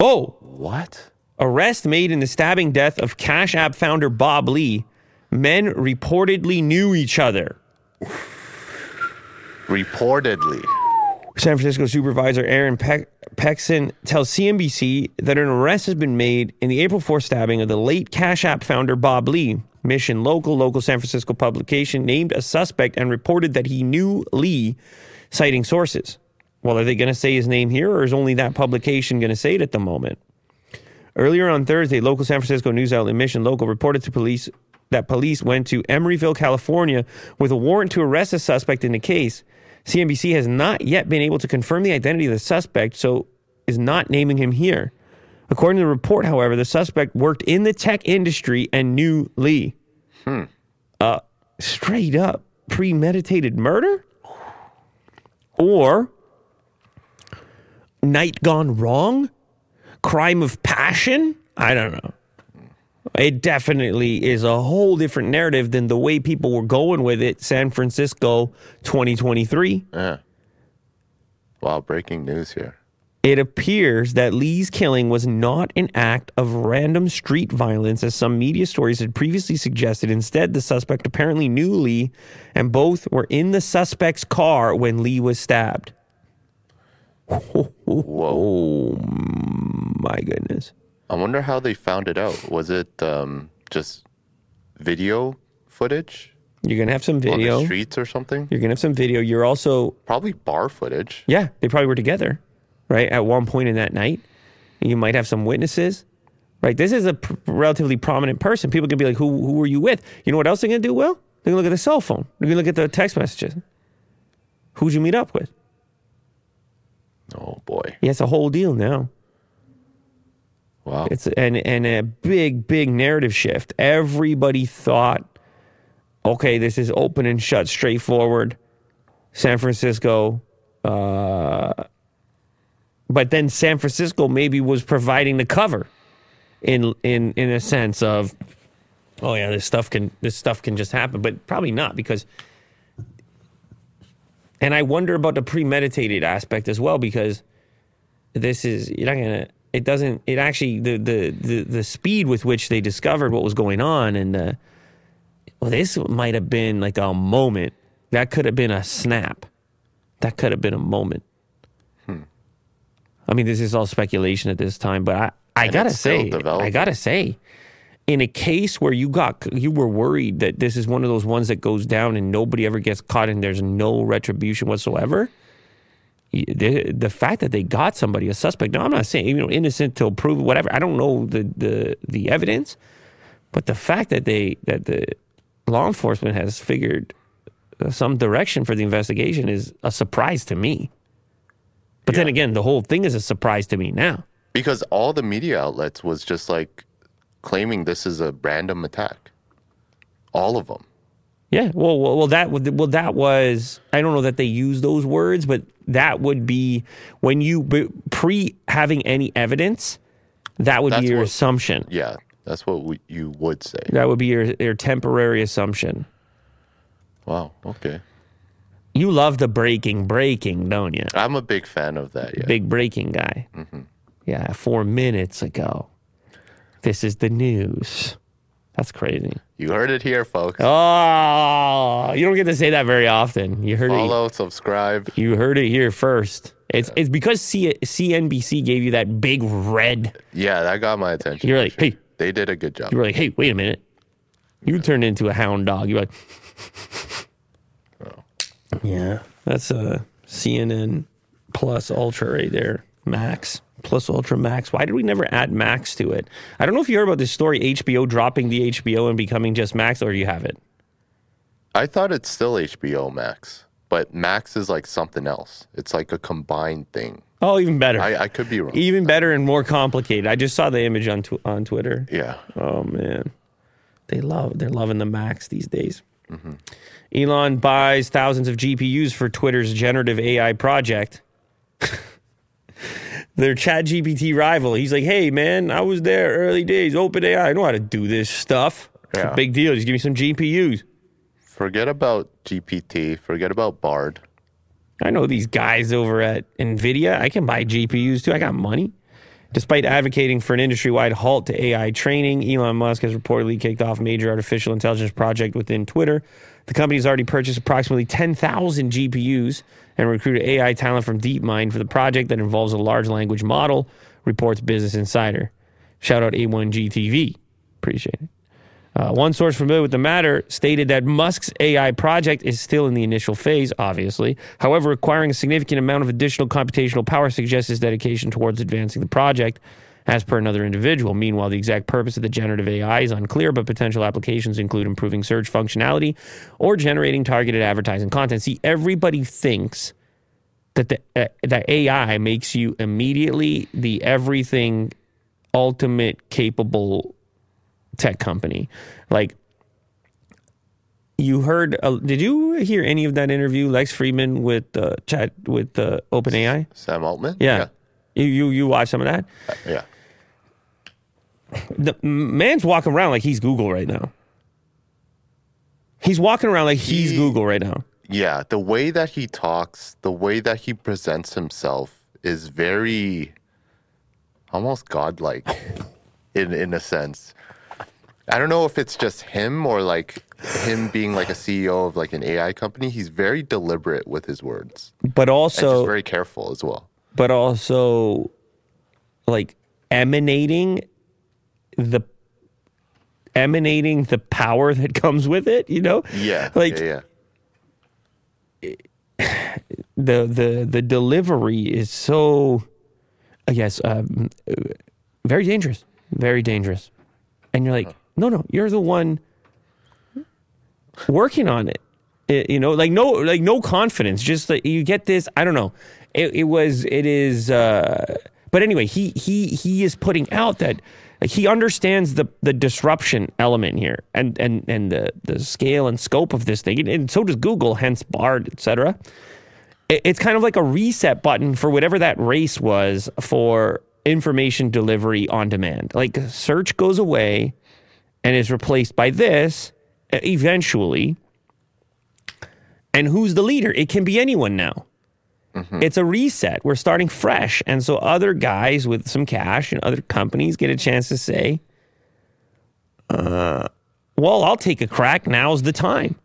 oh! What? Arrest made in the stabbing death of Cash App founder Bob Lee. Men reportedly knew each other. Reportedly. San Francisco supervisor Aaron Peck- Peckson tells CNBC that an arrest has been made in the April 4th stabbing of the late Cash App founder Bob Lee. Mission Local, local San Francisco publication, named a suspect and reported that he knew Lee, citing sources. Well, are they going to say his name here, or is only that publication going to say it at the moment? Earlier on Thursday, local San Francisco news outlet Mission Local reported to police that police went to Emeryville, California, with a warrant to arrest a suspect in the case. CNBC has not yet been able to confirm the identity of the suspect, so is not naming him here. According to the report, however, the suspect worked in the tech industry and knew Lee. Hmm. Uh, straight up premeditated murder? Or night gone wrong? Crime of passion? I don't know. It definitely is a whole different narrative than the way people were going with it. San Francisco 2023. Yeah. Uh-huh. Wow, breaking news here. It appears that Lee's killing was not an act of random street violence, as some media stories had previously suggested. Instead, the suspect apparently knew Lee, and both were in the suspect's car when Lee was stabbed. Whoa. Oh, my goodness. I wonder how they found it out. Was it um, just video footage You're going to have some on video. the streets or something? You're going to have some video. You're also Probably bar footage. Yeah, they probably were together, right? At one point in that night. You might have some witnesses, right? This is a pr- relatively prominent person. People can be like, who, who were you with? You know what else they're going to do, Well, They're going to look at the cell phone. They're going to look at the text messages. Who'd you meet up with? Oh boy. Yeah, it's a whole deal now. Wow. It's and and a big big narrative shift. Everybody thought, okay, this is open and shut, straightforward. San Francisco, uh, but then San Francisco maybe was providing the cover, in in in a sense of, oh yeah, this stuff can this stuff can just happen, but probably not because. And I wonder about the premeditated aspect as well because this is you're not gonna it doesn't it actually the the the, the speed with which they discovered what was going on and uh well this might have been like a moment. That could have been a snap. That could have been a moment. Hmm. i mean this is all speculation at this time but i i And gotta say i gotta say in a case where you got you were worried that this is one of those ones that goes down and nobody ever gets caught and there's no retribution whatsoever the, the fact that they got somebody a suspect now i'm not saying you know innocent till proven whatever i don't know the the the evidence but the fact that they that the law enforcement has figured uh, some direction for the investigation is a surprise to me but then again the whole thing is a surprise to me now Because all the media outlets was just like claiming this is a random attack. All of them. Yeah, well, well, well, that well, that was. I don't know that they use those words, but that would be when you pre having any evidence. That would That's be your what- assumption. Yeah, that's what we, you would say. That would be your your temporary assumption. Wow. Okay. You love the breaking, breaking, don't you? I'm a big fan of that. Yeah. Big breaking guy. Mm-hmm. Yeah, four minutes ago. This is the news. That's crazy. You heard it here, folks. Oh, you don't get to say that very often. You heard it. Follow, subscribe. You heard it here first. It's it's because C- CNBC gave you that big red. Yeah, that got my attention. You're like, hey, They did a good job. you were like, hey, wait a minute. You turned into a hound dog. You're like, oh. yeah, that's uh, a CNN plus ultra right there, max plus ultra max. Why did we never add max to it? I don't know if you heard about this story, HBO dropping the HBO and becoming just max, or do you have it? I thought it's still HBO Max, but Max is like something else. It's like a combined thing. Oh, even better. I, I could be wrong. even better and more complicated. I just saw the image on tw- on Twitter. yeah. Oh man, they love they're loving the Max these days. Mm-hmm. Elon buys thousands of GPUs for Twitter's generative AI project. Their Chat GPT rival. He's like, hey man, I was there early days. Open AI. I know how to do this stuff. It's a big deal. Just give me some GPUs. Forget about GPT. Forget about Bard. I know these guys over at NVIDIA. I can buy GPUs too. I got money. Despite advocating for an industry wide halt to AI training, Elon Musk has reportedly kicked off a major artificial intelligence project within Twitter. The company has already purchased approximately 10,000 GPUs and recruited AI talent from DeepMind for the project that involves a large language model, reports Business Insider. Shout out A1GTV. Appreciate it. Uh, one source familiar with the matter stated that Musk's AI project is still in the initial phase, obviously. However, requiring a significant amount of additional computational power suggests his dedication towards advancing the project, as per another individual. Meanwhile, the exact purpose of the generative AI is unclear, but potential applications include improving search functionality or generating targeted advertising content. See, everybody thinks that the uh, that AI makes you immediately the everything ultimate capable tech company. Like you heard uh, did you hear any of that interview Lex Fridman with uh, chat with uh, OpenAI? Sam Altman. Yeah. You, you you watched some of that? Yeah. yeah. The man's walking around like he's Google right now. He's walking around like he's He- Google right now. Yeah, the way that he talks, the way that he presents himself is very almost godlike in in a sense. I don't know if it's just him or like him being like a CEO of like an AI company. He's very deliberate with his words But and also just very careful as well. but also like emanating the emanating the power that comes with it, you know? Yeah, Like yeah, yeah. the the the delivery is so I guess um, uh, very dangerous, very dangerous. And you're like, no, no, you're the one working on it. It- you know, like no, like no confidence. Just like you get this. I don't know. It, it was. It is. Uh, but anyway, he he he is putting out that like, he understands the the disruption element here and and and the the scale and scope of this thing, and, so does Google. Hence Bard, etc it- it's kind of like a reset button for whatever that race was for information delivery on demand. Like search goes away and is replaced by this uh, eventually. And who's the leader? It can be anyone now. It's a reset. We're starting fresh. And so other guys with some cash and other companies get a chance to say, uh, well, I'll take a crack. Now's the time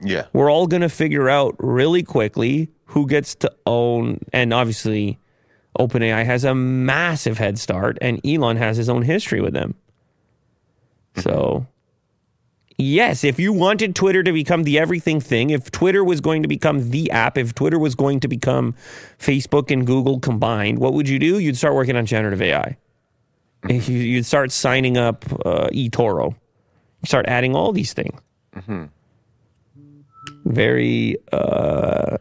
Yeah. we're all going to figure out really quickly who gets to own and obviously OpenAI has a massive head start and Elon has his own history with them. So yes, if you wanted Twitter to become the everything thing, if Twitter was going to become the app, if Twitter was going to become Facebook and Google combined, what would you do? You'd start working on generative AI. You- You'd start signing up uh, eToro. You start adding all these things very uh,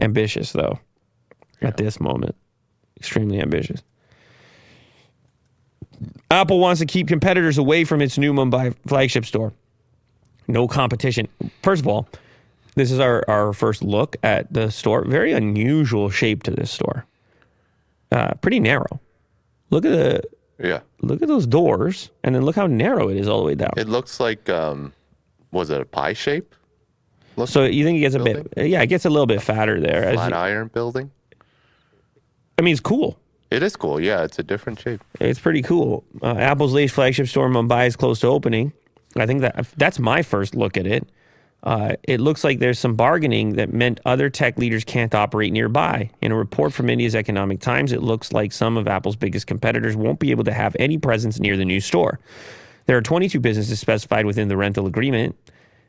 ambitious though at this moment extremely ambitious apple wants to keep competitors away from its new mumbai flagship store no competition first of all this is our, our first look at the store very unusual shape to this store uh, pretty narrow look at the Yeah. look at those doors and then look how narrow it is all the way down It looks like um was it a pie shape? Look, so you think it gets a bit yeah it gets a little bit fatter there flat you- iron building. i mean it's cool It is cool. Yeah, it's a different shape. It's pretty cool. Uh, Apple's latest flagship store in Mumbai is close to opening. I think that that's my first look at it. Uh, it looks like there's some bargaining that meant other tech leaders can't operate nearby. In a report from India's Economic Times, it looks like some of Apple's biggest competitors won't be able to have any presence near the new store. There are 22 businesses specified within the rental agreement,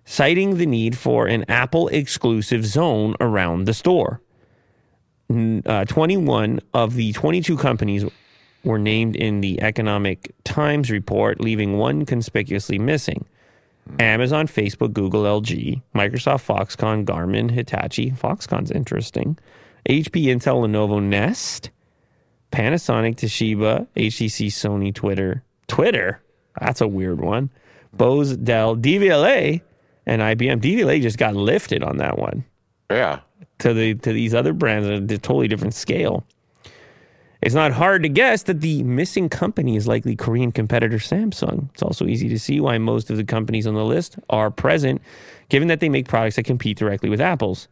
citing the need for an Apple exclusive zone around the store. Uh, 21 of the 22 companies were named in the Economic Times report, leaving one conspicuously missing. Amazon, Facebook, Google, LG, Microsoft, Foxconn, Garmin, Hitachi. Foxconn's interesting. HP, Intel, Lenovo, Nest, Panasonic, Toshiba, HTC, Sony, Twitter. Twitter? That's a weird one. Bose, Dell, Devialet, and IBM. Devialet just got lifted on that one Yeah. to the to these other brands at a totally different scale. It's not hard to guess that the missing company is likely Korean competitor Samsung. It's also easy to see why most of the companies on the list are present, given that they make products that compete directly with Apple's.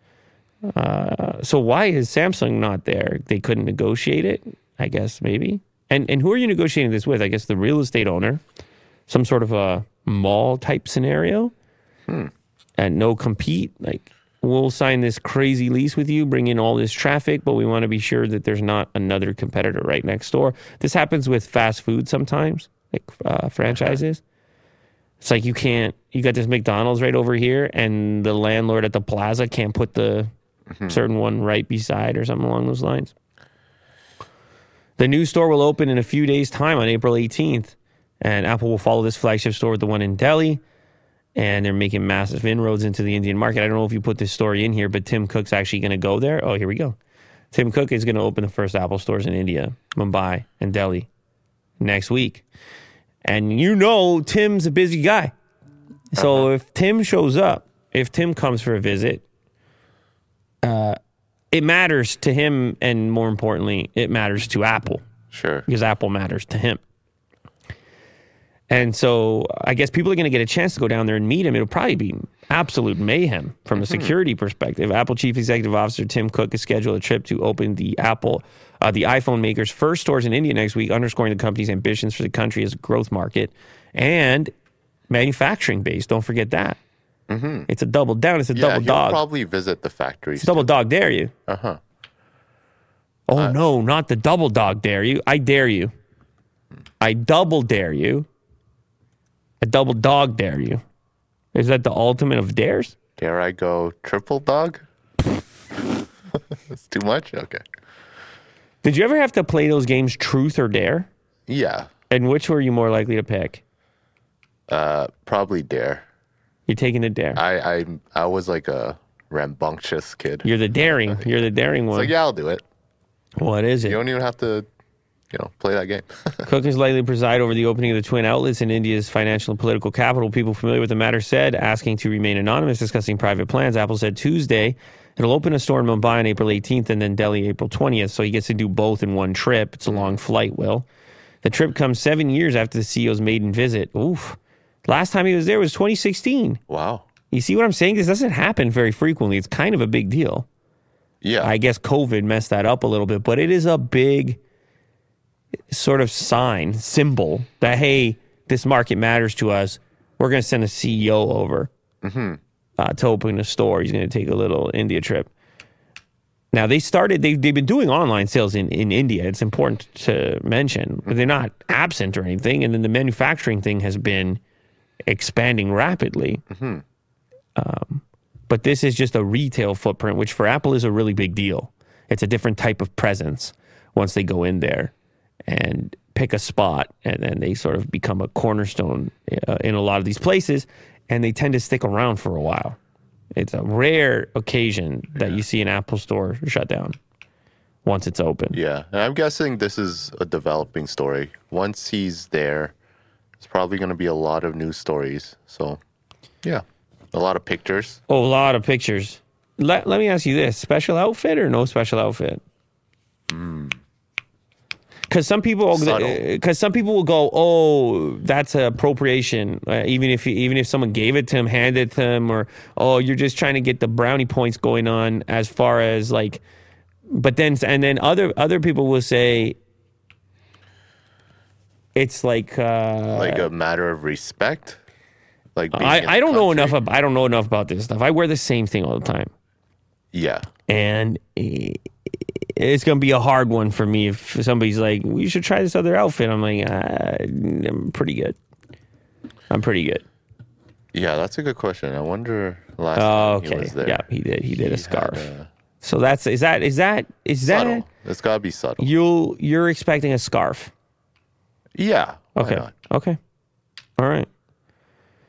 Uh, so why is Samsung not there? They couldn't negotiate it, I guess maybe. And and who are you negotiating this with? I guess the real estate owner, some sort of a mall type scenario and no compete. Like we'll sign this crazy lease with you, bring in all this traffic, but we want to be sure that there's not another competitor right next door. This happens with fast food sometimes, like uh, franchises. It's like you can't. You got this McDonald's right over here, and the landlord at the plaza can't put the certain one right beside or something along those lines. The new store will open in a few days' time on April 18th, and Apple will follow this flagship store with the one in Delhi. And they're making massive inroads into the Indian market. I don't know if you put this story in here, but Tim Cook's actually going to go there. Oh, here we go. Tim Cook is going to open the first Apple stores in India, Mumbai, and Delhi next week. And you know, Tim's a busy guy. So if Tim shows up, if Tim comes for a visit, uh, it matters to him. And more importantly, it matters to Apple Sure. because Apple matters to him. And so I guess people are going to get a chance to go down there and meet him. It'll probably be absolute mayhem from a security perspective. Apple Chief Executive Officer Tim Cook has scheduled a trip to open the Apple, uh, the iPhone maker's first stores in India next week, underscoring the company's ambitions for the country as a growth market and manufacturing base. Don't forget that. It's a double down. It's a Yeah, double dog. probably visit the factory. It's a double dog dare you. Uh huh. Oh no, not the double dog dare you. I dare you. I double dare you. A double dog dare you. Is that the ultimate of dares? Dare I go triple dog? That's too much? Okay. Did you ever have to play those games truth or dare? Yeah. And which were you more likely to pick? Uh, probably dare. You're taking the dare. I I I was like a rambunctious kid. You're the daring. You're the daring one. It's like, yeah, I'll do it. What is it? You don't even have to, you know, play that game. Cook is likely to preside over the opening of the twin outlets in India's financial and political capital. People familiar with the matter said, asking to remain anonymous, discussing private plans. Apple said Tuesday it'll open a store in Mumbai on April 18th and then Delhi April 20th. So he gets to do both in one trip. It's a long flight, Will. The trip comes seven years after the CEO's maiden visit. Oof. Last time he was there was 2016. wow. You see what I'm saying? This doesn't happen very frequently. It's kind of a big deal. Yeah. I guess COVID messed that up a little bit, but it is a big sort of sign, symbol that, hey, this market matters to us. We're going to send a CEO over uh, to open a store. He's going to take a little India trip. Now, they started, they've, they've been doing online sales in, in India. It's important to mention, but they're not absent or anything. And then the manufacturing thing has been expanding rapidly. Um, but this is just a retail footprint, which for Apple is a really big deal. It's a different type of presence once they go in there and pick a spot, and then they sort of become a cornerstone uh, in a lot of these places, and they tend to stick around for a while. It's a rare occasion that you see an Apple store shut down once it's open. yeah. And I'm guessing this is a developing story. Once he's there, it's probably going to be a lot of news stories. So, yeah. A lot of pictures. Oh, a lot of pictures. Let, let me ask you this special outfit or no special outfit? Because some people, because some people will go, "Oh, that's appropriation." Uh, even if even if someone gave it to him, handed it to him, or oh, you're just trying to get the brownie points going on. As far as like, but then and then other other people will say, it's like uh, Like a matter of respect. Like I, I don't know enough. Ab- I don't know enough about this stuff. I wear the same thing all the time. Yeah. and it's gonna be a hard one for me if somebody's like, "We should try this other outfit." I'm like, uh, "I'm pretty good. I'm pretty good." Yeah, that's a good question. I wonder last Oh, time he okay. was there. Yeah, he did. He did he a scarf. a- so that's is that is that is that. It's got to be subtle. you? You're expecting a scarf? Yeah. Okay. not? Okay. All right.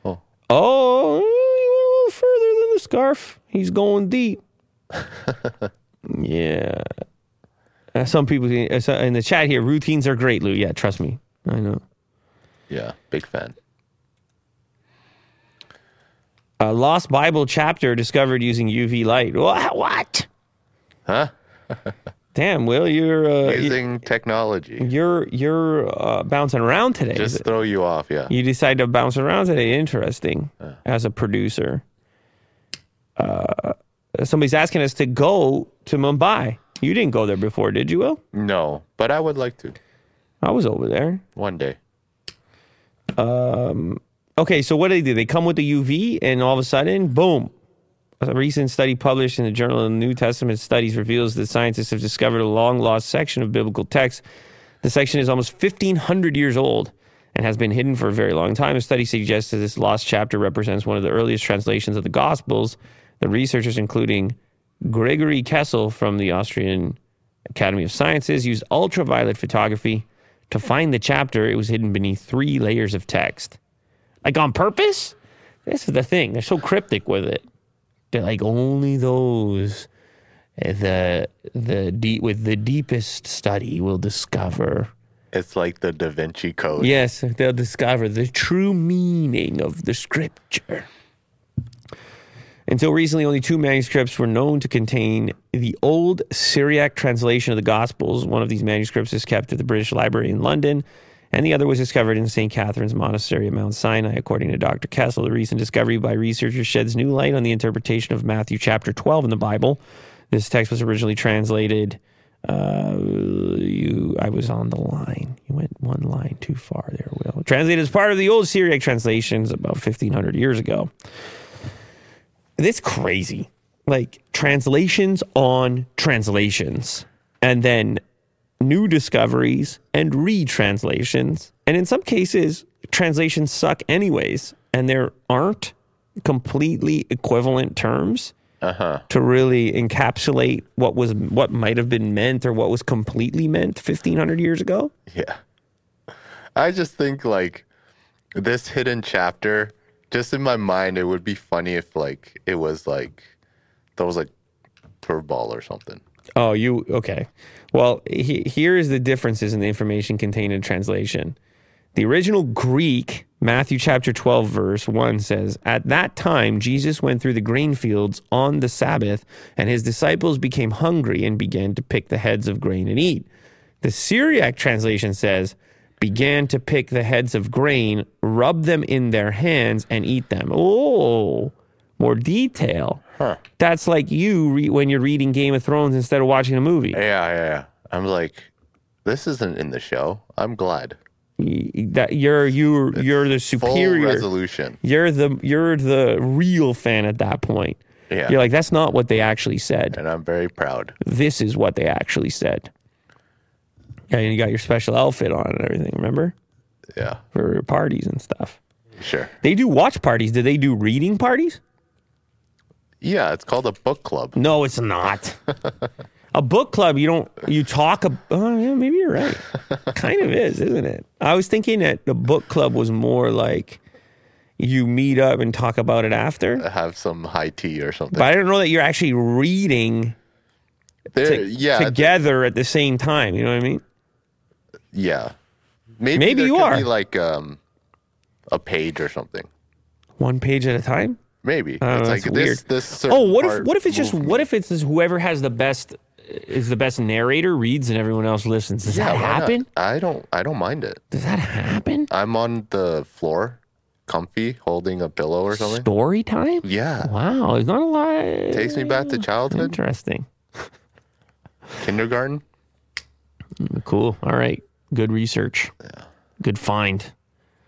Oh. Oh, he went a little further than the scarf. He's going deep. yeah. Uh, some people uh, so- in the chat here, routines are great, Lew. Yeah, trust me. I know. Yeah, big fan. A lost Bible chapter discovered using UV light. What? What? Huh? Damn, Will, you're uh, you- technology. you're you're uh, bouncing around today. Just throw you off, yeah. You decide to bounce around today. Interesting. As a producer, uh, somebody's asking us to go to Mumbai. You didn't go there before, did you, Will? No, but I would like to I was over there. one day. Um, Okay, so what do they do? They come with the UV, and all of a sudden, boom. A recent study published in the Journal of New Testament Studies reveals that scientists have discovered a long lost section of biblical text. The section is almost 1,500 years old and has been hidden for a very long time. A study suggests that this lost chapter represents one of the earliest translations of the Gospels. The researchers, including Gregory Kessel from the Austrian Academy of Sciences, used ultraviolet photography to find the chapter. It was hidden beneath three layers of text. Like on purpose? This is the thing. They're so cryptic with it. They're like only those uh, the the deep with the deepest study will discover. It's like the Da Vinci Code. Yes, they'll discover the true meaning of the scripture. Until recently, only two manuscripts were known to contain the old Syriac translation of the Gospels. One of these manuscripts is kept at the British Library in London, and the other was discovered in St. Catherine's Monastery at Mount Sinai. According to Dr. Kessel, the recent discovery by researchers sheds new light on the interpretation of Matthew chapter 12 in the Bible. This text was originally translated. Uh, you, I was on the line. You went one line too far there, Will. Translated as part of the old Syriac translations about 1500 years ago. This crazy. Like translations on translations. And then new discoveries and retranslations. And in some cases, translations suck anyways. And there aren't completely equivalent terms uh-huh. to really encapsulate what was what might have been meant or what was completely meant 1500 years ago. Yeah. I just think like this hidden chapter, just in my mind, it would be funny if like it was like that was like curveball or something. Oh, you okay? Well, he, here is the differences in the information contained in translation. The original Greek, Matthew chapter 12, verse 1 says, At that time, Jesus went through the grain fields on the Sabbath, and his disciples became hungry and began to pick the heads of grain and eat. The Syriac translation says, began to pick the heads of grain, rub them in their hands, and eat them. Oh, more detail. Huh. That's like you re- when you're reading Game of Thrones instead of watching a movie. Yeah, yeah, yeah. I'm like, this isn't in the show. I'm glad. That you're you you're the superior. resolution. You're the you're the real fan at that point. Yeah. You're like that's not what they actually said. and I'm very proud. This is what they actually said. Yeah, and you got your special outfit on and everything. Remember Yeah, for your parties and stuff. sure. They do watch parties. Do they do reading parties? Yeah, it's called a book club. No, it's not. a book club, you don't you talk. ab- Oh, yeah, maybe you're right. kind of is, isn't it? I was thinking that the book club was more like you meet up and talk about it after. Have some high tea or something. But I don't know that you're actually reading to- yeah, together at the same time. You know what I mean? Yeah. Maybe, Maybe there you could are. Be like um, a page or something. One page at a time. Maybe Oh, it's that's like weird. this. This. certain Oh, what if part what if it's just what if it's just whoever has the best is the best narrator reads and everyone else listens? Does that why not? happen? I don't. I don't mind it. Does that happen? I'm on the floor, comfy, holding a pillow or something. Story time? Yeah, Wow, it's not a lot. takes me back to childhood, Interesting. kindergarten. Cool. All right. Good research. Good find.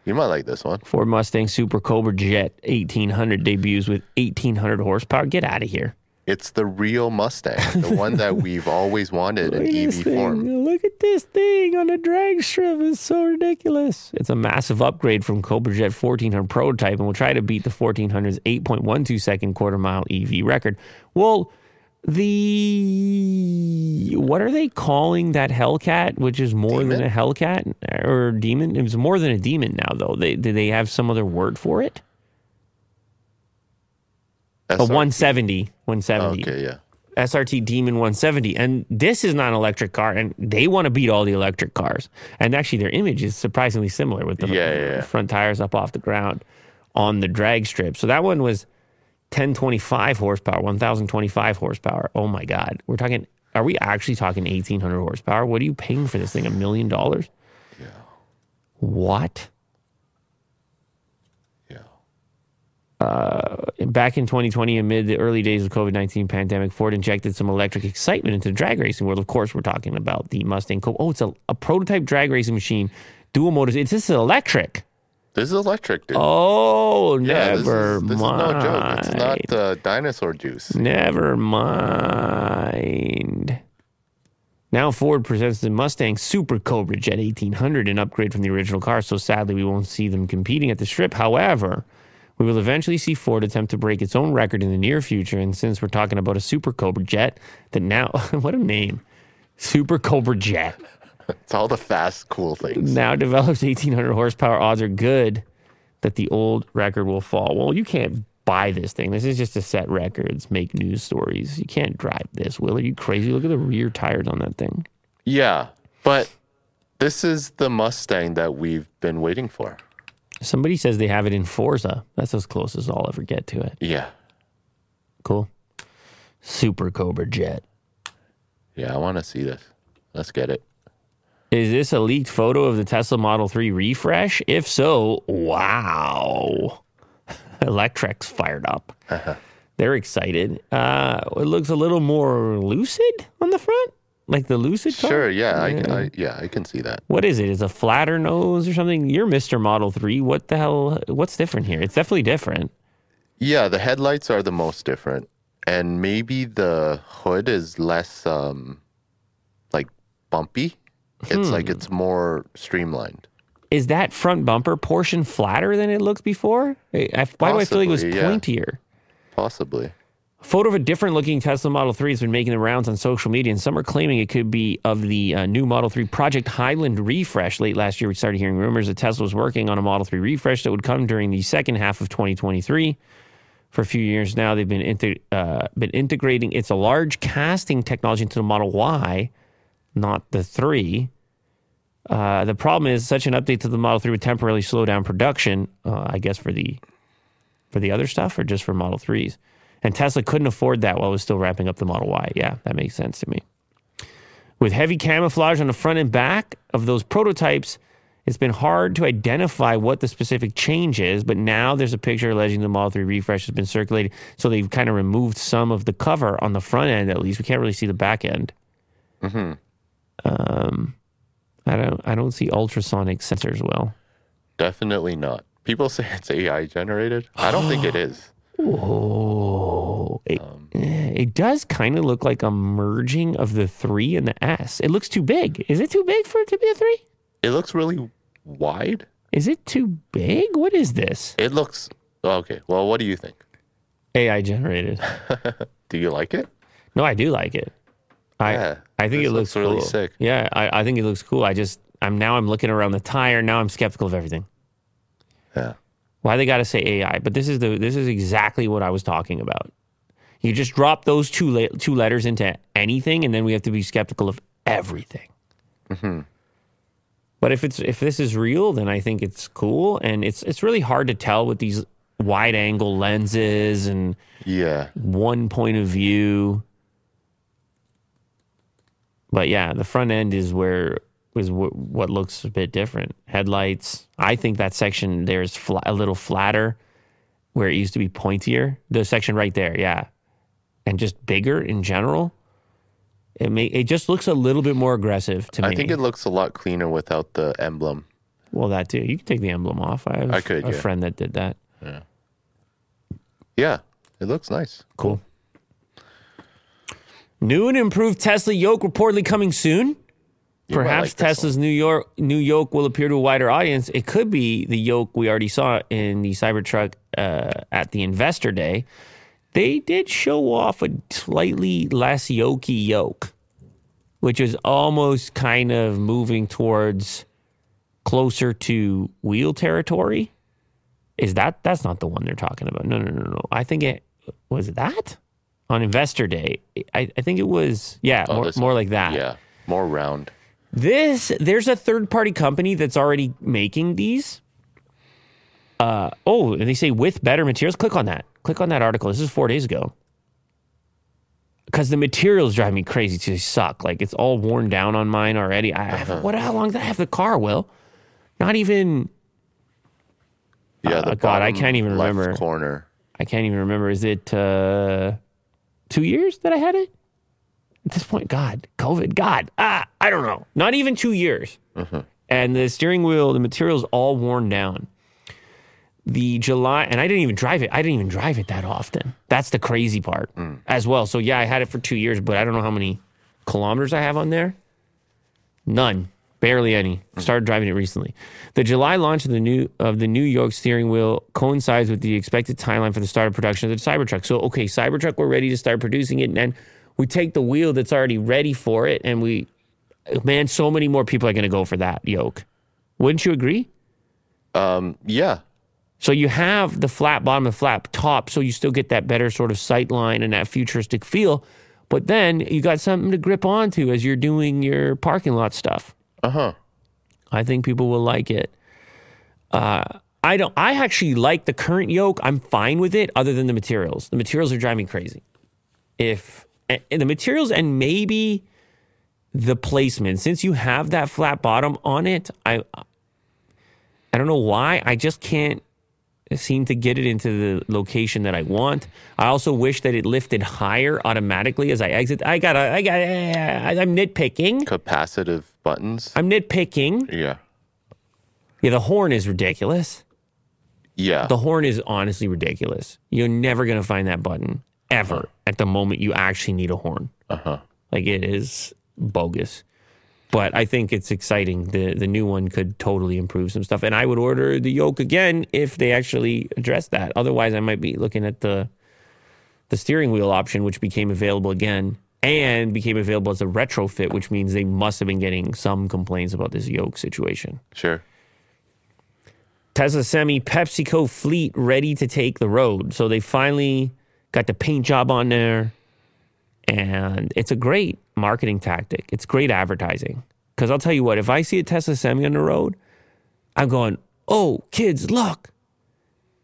You might like this one. Ford Mustang Super Cobra Jet 1800 debuts with 1800 horsepower. Get out of here. It's the real Mustang, the one that we've always wanted in Look at this EV thing. form. Look at this thing on a drag strip. It's so ridiculous. It's a massive upgrade from Cobra Jet 1400 prototype and will try to beat the 1400's 8.12 second quarter mile EV record. Well, the what are they calling that Hellcat, which is more than a Hellcat or demon? It was more than a demon now, though. They do they have some other word for it? A SR 170, 170. Okay, yeah. SRT Demon 170. And this is not an electric car, and they want to beat all the electric cars. And actually, their image is surprisingly similar with the Yeah, yeah, yeah. front tires up off the ground on the drag strip. So that one was 1025 horsepower, 1025 horsepower. Oh my God. We're talking, are we actually talking 1800 horsepower? What are you paying for this thing? A million dollars? Yeah. What? Yeah. Uh, back in 2020, amid the early days of COVID 19 pandemic, Ford injected some electric excitement into the drag racing world. Of course, we're talking about the Mustang Co. Oh, it's a, a prototype drag racing machine, dual motors. It's this is electric. This is electric, dude. Oh, yeah, this never is, this mind. is no joke. It's not uh, dinosaur juice. Never mind. Now Ford presents the Mustang Super Cobra Jet 1800, an upgrade from the original car. So sadly, we won't see them competing at the strip. However, we will eventually see Ford attempt to break its own record in the near future. And since we're talking about a Super Cobra Jet, that now, what a name, Super Cobra Jet, It's all the fast, cool things. now develops 1800 horsepower, odds are good that the old record will fall. Well, you can't buy this thing. This is just to set records, make news stories. You can't drive this, Will. Are you crazy? Look at the rear tires on that thing. Yeah, but this is the Mustang that we've been waiting for. Somebody says they have it in Forza. That's as close as I'll ever get to it. Yeah. Cool. Super Cobra Jet. Yeah, I want to see this. Let's get it. Is this a leaked photo of the Tesla Model 3 refresh? If so, wow. Electrek's fired up. They're excited. Uh, it looks a little more lucid on the front, like the lucid car. Sure, yeah, I, I, yeah, I can see that. What is it? Is a flatter nose or something? You're Mr. Model 3. What the hell? What's different here? It's definitely different. Yeah, the headlights are the most different, and maybe the hood is less um, like bumpy. It's like it's more streamlined. Is that front bumper portion flatter than it looked before? I, I- why do I feel like it was Possibly, yeah. pointier? Possibly. photo of a different looking Tesla Model 3 has been making the rounds on social media, and some are claiming it could be of the uh, new Model 3 Project Highland refresh. Late last year, we started hearing rumors that Tesla was working on a Model 3 refresh that would come during the second half of 2023. For a few years now, they've been, inte- uh, been integrating it's a large casting technology into the Model Y, not the 3. Uh, the problem is such an update to the Model 3 would temporarily slow down production, uh, I guess, for the for the other stuff or just for Model 3s. And Tesla couldn't afford that while it was still wrapping up the Model Y. Yeah, that makes sense to me. With heavy camouflage on the front and back of those prototypes, it's been hard to identify what the specific change is, but now there's a picture alleging the Model 3 refresh has been circulated. So they've kind of removed some of the cover on the front end, at least. We can't really see the back end. Mhm. Um, I don't I don't see ultrasonic sensors well. Definitely not. People say it's AI generated. I don't think it is. Oh, it, eh, it does kind of look like a merging of the three and the S. It looks too big. Is it too big for it to be a three? It looks really wide. Is it too big? What is this? It looks okay. Well, what do you think? AI generated. Do you like it? No, I do like it. I Yeah, I think it looks, looks really cool. sick. Yeah, I, I think it looks cool. I just I'm now I'm looking around the tire. Now I'm skeptical of everything. Yeah. Why they got to say AI? But this is the this is exactly what I was talking about. You just drop those two le- two letters into anything, and then we have to be skeptical of everything. Hmm. But if it's if this is real, then I think it's cool, and it's it's really hard to tell with these wide angle lenses and Yeah. one point of view. But yeah, the front end is where is wh- what looks a bit different. Headlights. I think that section there is fla- a little flatter, where it used to be pointier. The section right there, yeah, and just bigger in general. It may it just looks a little bit more aggressive to me. I think it looks a lot cleaner without the emblem. well, that too. You can take the emblem off. I have I could, a yeah. friend that did that. Yeah. Yeah, it looks nice. Cool. New and improved Tesla yoke reportedly coming soon. Perhaps like Tesla's new yoke new yoke will appear to a wider audience. It could be the yoke we already saw in the Cybertruck uh, at the Investor Day. They did show off a slightly less yokey yoke, which is almost kind of moving towards closer to wheel territory. Is that that's not the one they're talking about? No, no, no, no. I think it was it that on Investor Day. I, I think it was yeah, Oh, more, more like that. Yeah, more round. This there's a third party company that's already making these. Uh oh, and they say with better materials. Click on that. Click on that article. This is four days ago. Because the materials drive me crazy. They suck. Like it's all worn down on mine already. I Uh-huh. have, what? How long did I have the car? Will not even. Yeah, Uh, God, I can't even remember. corner. I can't even remember. Is it uh, two years that I had it? At this point, God, COVID, God, ah, I don't know. Not even two years. And the steering wheel, the material's all worn down. The July, and I didn't even drive it. I didn't even drive it that often. That's the crazy part as well. So yeah, I had it for two years, but I don't know how many kilometers I have on there? None. Barely any. Started driving it recently. The July launch of the new of the new yoke steering wheel coincides with the expected timeline for the start of production of the Cybertruck. So okay, Cybertruck, we're ready to start producing it, and then we take the wheel that's already ready for it, and we man, so many more people are going to go for that yoke. Wouldn't you agree? Um, Yeah. So you have the flat bottom and flat top, so you still get that better sort of sight line and that futuristic feel. But then you got something to grip onto as you're doing your parking lot stuff. Uh huh. I think people will like it. Uh, I don't. I actually like the current yoke. I'm fine with it, other than the materials. The materials are driving crazy. If and the materials and maybe the placement, since you have that flat bottom on it, I I don't know why. I just can't seem to get it into the location that I want. I also wish that it lifted higher automatically as I exit. I got. I got. I'm nitpicking. Capacitive buttons. I'm nitpicking. yeah. Yeah, the horn is ridiculous. Yeah. The horn is honestly ridiculous. You're never going to find that button ever at the moment you actually need a horn. Uh huh. Like it is bogus. But I think it's exciting. The the new one could totally improve some stuff. And I would order the yoke again if they actually address that. Otherwise I might be looking at the the steering wheel option which became available again and became available as a retrofit, which means they must have been getting some complaints about this yoke situation. Sure. Tesla Semi PepsiCo fleet ready to take the road. So they finally got the paint job on there. And it's a great marketing tactic. It's great advertising. Because I'll tell you what, if I see a Tesla Semi on the road, I'm going, oh, kids, look,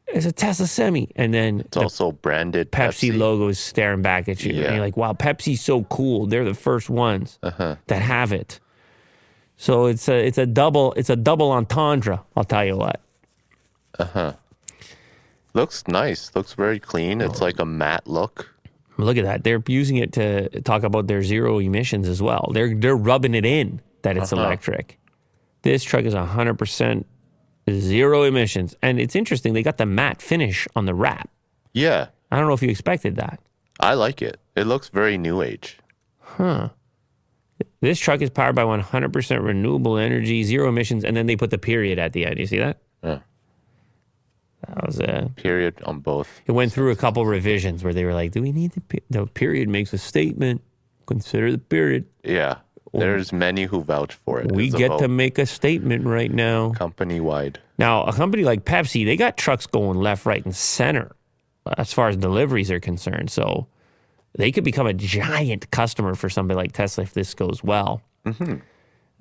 it's a Tesla Semi. And then It's also branded Pepsi, Pepsi. logo is staring back at you. And Yeah. you're like, wow, Pepsi's so cool. They're the first ones Uh-huh. that have it. So it's a it's a double it's a double entendre, I'll tell you what. Uh huh. Looks nice. Looks very clean. It's like a matte look. Look at that. They're using it to talk about their zero emissions as well. They're they're rubbing it in that it's uh-huh. electric. This truck is 100% zero emissions. And it's interesting, they got the matte finish on the wrap. Yeah. I don't know if you expected that. I like it. It looks very new age. Huh. This truck is powered by 100% renewable energy, zero emissions, and then they put the period at the end. You see that? Yeah. That was uh, Period on both. it went through a couple revisions where they were like, "Do we need the pe- the period makes a statement? Consider the period. Yeah. There's many who vouch for it. We a get to make a statement right now." company wide. Now, a company like Pepsi, they got trucks going left, right, and center as far as deliveries are concerned. So they could become a giant customer for somebody like Tesla if this goes well.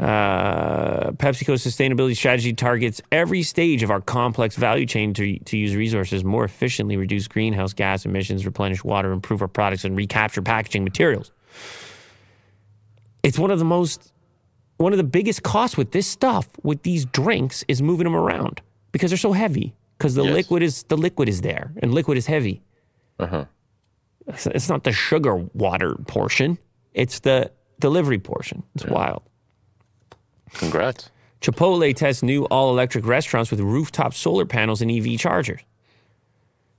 Uh, PepsiCo's sustainability strategy targets every stage of our complex value chain to, to use resources more efficiently, reduce greenhouse gas emissions, replenish water, improve our products, and recapture packaging materials. It's one of the most one of the biggest costs with this stuff with these drinks is moving them around because they're so heavy because the Yes. liquid is the liquid is there and liquid is heavy Uh-huh. it's, it's not the sugar water portion it's the delivery portion it's wild Congrats. chipotle tests new all-electric restaurants with rooftop solar panels and ev chargers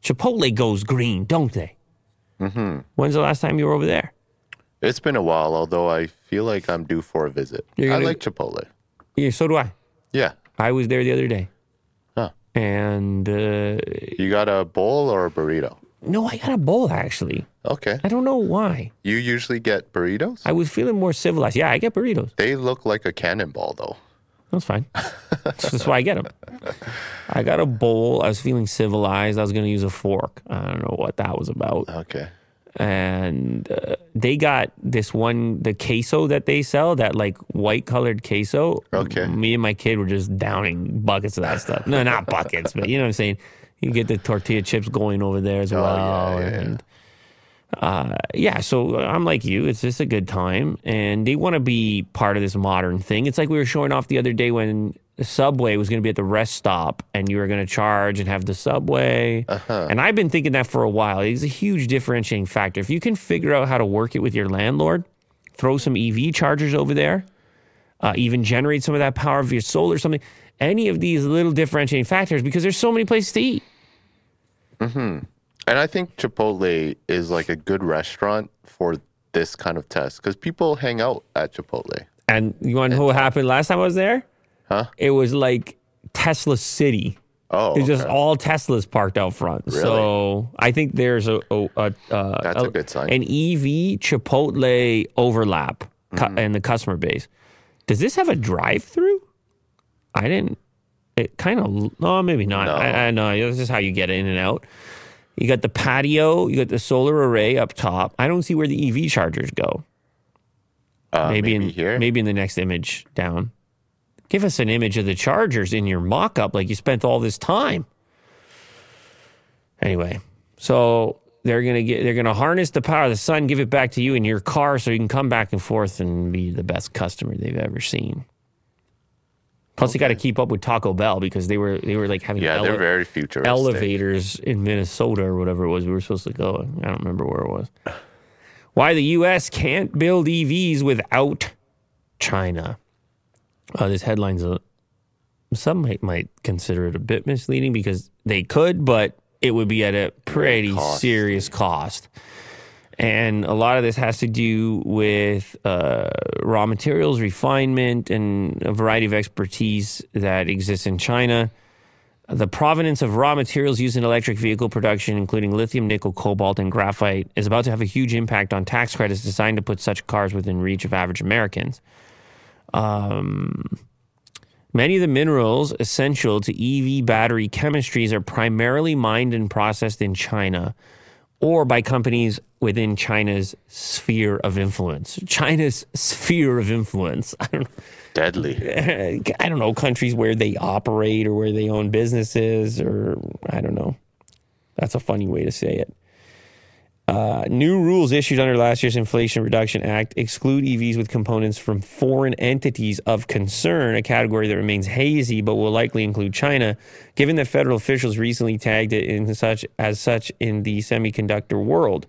chipotle goes green don't they mm-hmm. when's the last time you were over there It's been a while, although I feel like I'm due for a visit. You're I like Chipotle. yeah so do i Yeah. i was there the other day Huh. and uh, You got a bowl or a burrito? No i got a bowl actually Okay. I don't know why. You usually get burritos? I was feeling more civilized. Yeah, I get burritos. They look like a cannonball, though. That's fine. That's why I get them. I got a bowl. I was feeling civilized. I was going to use a fork. I don't know what that was about. Okay. And uh, they got this one, the queso that they sell, that like white colored queso. Okay. Me and my kid were just downing buckets of that stuff. No, not buckets, but you know what I'm saying? You get the tortilla chips going over there as well. Oh, yeah, yeah, yeah. and uh, yeah, so I'm like you. It's just a good time, and they want to be part of this modern thing. It's like we were showing off the other day when subway was going to be at the rest stop, and you were going to charge and have the subway. And I've been thinking that for a while. It's a huge differentiating factor. If you can figure out how to work it with your landlord, throw some EV chargers over there, uh, even generate some of that power of your solar or something. Any of these little differentiating factors, because there's so many places to eat. And I think Chipotle is like a good restaurant for this kind of test because people hang out at Chipotle. And you want to know what happened last time I was there? Huh? It was like Tesla City. Oh, It's just okay. all Teslas parked out front. So I think there's a, a, a, uh, That's a good sign. An EV Chipotle overlap cu- Mm-hmm. in the customer base. Does this have a drive-through? I didn't. It kind of. No, maybe not. No. I, I know this is how you get in and out. You got the patio. You got the solar array up top. I don't see where the EV chargers go. Uh, maybe, maybe, in here. maybe in the next image down. Give us an image of the Chargers in your mock-up, like you spent all this time. Anyway, so they're gonna get they're gonna harness the power of the sun, give it back to you in your car, so you can come back and forth and be the best customer they've ever seen. Plus, you got to keep up with Taco Bell because they were they were like having yeah, ele- they're very futuristic. elevators in Minnesota or whatever it was. We were supposed to go. I don't remember where it was. Why the U.S. can't build EVs without China. Uh, this headline's a, some might, might consider it a bit misleading because they could, but it would be at a pretty costly. serious cost. And a lot of this has to do with uh, raw materials, refinement, and a variety of expertise that exists in China. The provenance of raw materials used in electric vehicle production, including lithium, nickel, cobalt, and graphite, is about to have a huge impact on tax credits designed to put such cars within reach of average Americans. Um, many of the minerals essential to EV battery chemistries are primarily mined and processed in China or by companies within China's sphere of influence. China's sphere of influence. I don't Deadly. I don't know, countries where they operate or where they own businesses, or I don't know. That's a funny way to say it. Uh, new rules issued under last year's Inflation Reduction Act exclude EVs with components from foreign entities of concern, a category that remains hazy but will likely include China, given that federal officials recently tagged it in such as such in the semiconductor world.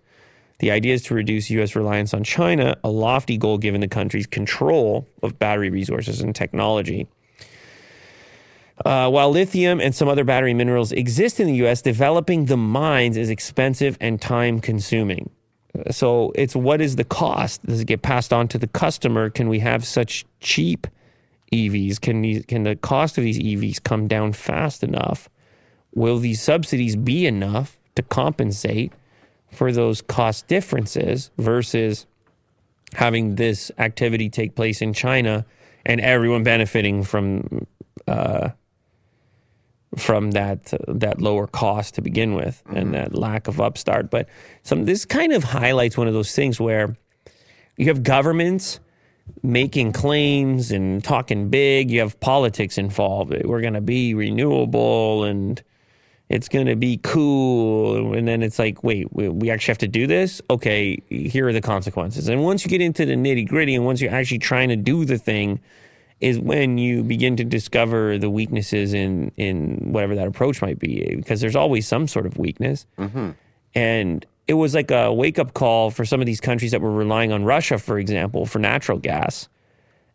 The idea is to reduce U.S. reliance on China, a lofty goal given the country's control of battery resources and technology. Uh, while lithium and some other battery minerals exist in the U.S., developing the mines is expensive and time consuming. So it's what is the cost? Does it get passed on to the customer? Can we have such cheap EVs? Can these, can the cost of these EVs come down fast enough? Will these subsidies be enough to compensate for those cost differences versus having this activity take place in China and everyone benefiting from uh, from that that lower cost to begin with and mm-hmm. that lack of upstart. But some this kind of highlights one of those things where you have governments making claims and talking big. You have politics involved. We're going to be renewable and it's going to be cool. And then it's like, wait, we, we actually have to do this? Okay, here are the consequences. And once you get into the nitty gritty and once you're actually trying to do the thing, is when you begin to discover the weaknesses in, in whatever that approach might be, because there's always some sort of weakness. Mm-hmm. And it was like a wake up call for some of these countries that were relying on Russia, for example, for natural gas.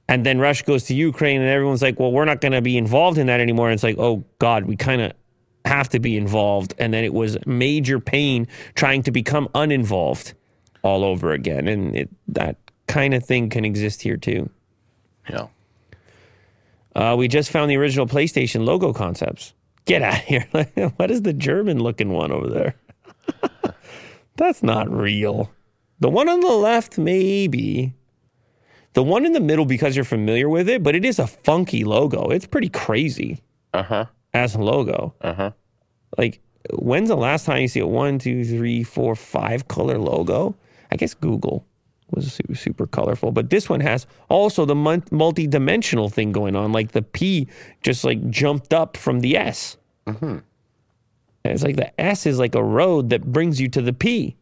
And then Russia goes to Ukraine, and everyone's like, well, we're not going to be involved in that anymore. And it's like, oh, God, we kind of have to be involved. And then it was major pain trying to become uninvolved all over again. And it, that kind of thing can exist here too. Yeah. Uh, we just found the original PlayStation logo concepts. Get out of here. what is the German looking one over there? That's not real. The one on the left, maybe. The one in the middle, because you're familiar with it, but it is a funky logo. It's pretty crazy Uh huh. as a logo. Uh huh. Like, when's the last time you see a one, two, three, four, five color logo? I guess Google was super, colorful, but this one has also the multi-dimensional thing going on. Like the P just like jumped up from the S. And it's like the S is like a road that brings you to the P.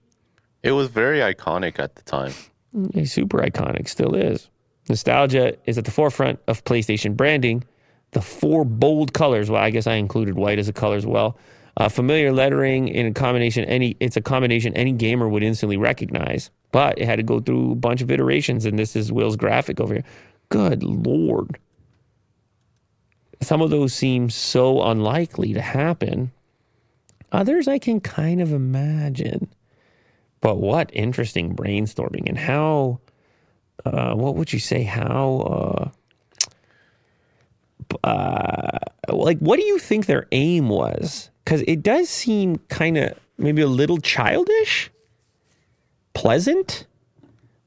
It was very iconic at the time. Yeah, super iconic, still is. Nostalgia is at the forefront of PlayStation branding. The four bold colors. Well, I guess I included white as a color as well. Uh, familiar lettering in a combination. Any it's a combination any gamer would instantly recognize. But it had to go through a bunch of iterations, and this is Will's graphic over here. Good lord. Some of those seem so unlikely to happen. Others I can kind of imagine. But what interesting brainstorming and how, uh, what would you say? How, uh, uh, like, what do you think their aim was? Because it does seem kind of maybe a little childish, pleasant.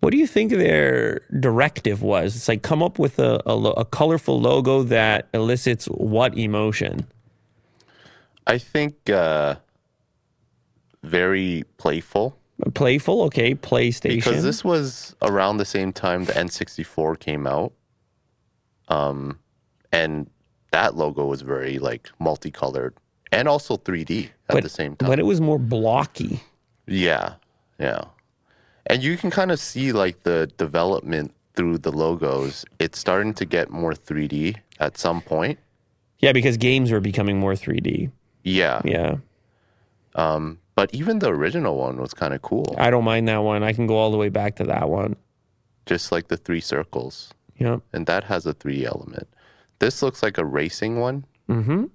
What do you think their directive was? It's like come up with a, a, a colorful logo that elicits what emotion? I think uh, very playful Playful, okay. PlayStation. because this was around the same time the N64 came out. Um, and that logo was very like multicolored and also 3D at the same time. but it was more blocky. Yeah, yeah. And you can kind of see like the development through the logos. It's starting to get more 3D at some point. Yeah, because games were becoming more 3D. Yeah. Yeah. But even the original one was kind of cool. I don't mind that one. I can go all the way back to that one. Just like the three circles. Yeah. And that has a 3D element. This looks like a racing one. Mm-hmm.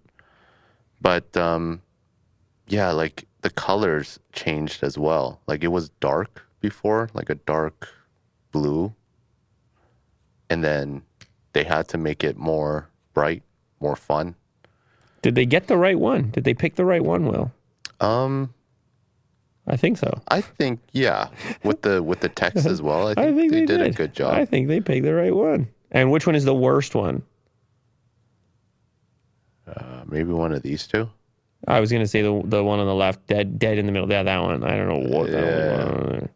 But um yeah, like the colors changed as well. Like it was dark before, like a dark blue. And then they had to make it more bright, more fun. Did they get the right one? Did they pick the right one, Will? Um I think so. I think yeah, with the with the text as well. I think, I think they, they, did, a good job. I think they picked the right one. And which one is the worst one? Uh, maybe one of these two. I was gonna say the the one on the left, dead dead in the middle. Yeah, that one. I don't know what that Yeah. one.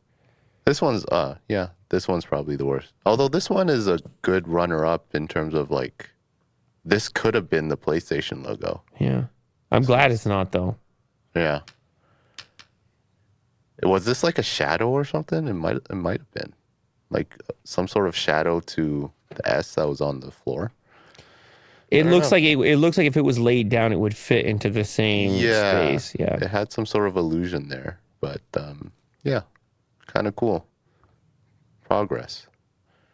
This one's uh yeah, this one's probably the worst. Although this one is a good runner up in terms of like this could have been the PlayStation logo. Yeah, I'm glad it's not though. Yeah. Was this like a shadow or something? It might it might have been. Like some sort of shadow to the S that was on the floor. It looks know. like it, it looks like if it was laid down, it would fit into the same Yeah. space. Yeah. It had some sort of illusion there. But um yeah. Kind of cool. Progress.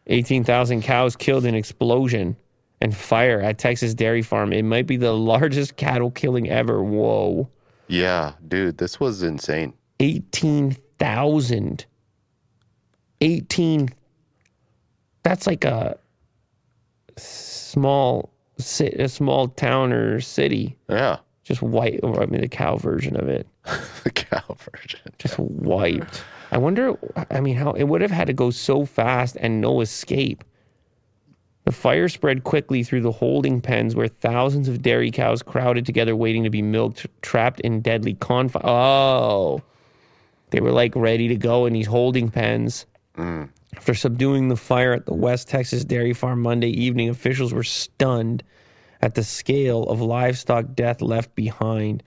18,000 cows killed in explosion and fire at Texas dairy farm. It might be the largest cattle killing ever. Whoa. Yeah, dude, this was insane. 18,000. 18. That's like a small a small town or city. Yeah. Just white, I mean the cow version of it. the cow version. Just wiped. I wonder I mean how it would have had to go so fast and no escape. The fire spread quickly through the holding pens where thousands of dairy cows crowded together waiting to be milked, trapped in deadly confine. Oh. They were like ready to go in these holding pens. Mm. After subduing the fire at the West Texas dairy farm Monday evening, officials were stunned at the scale of livestock death left behind.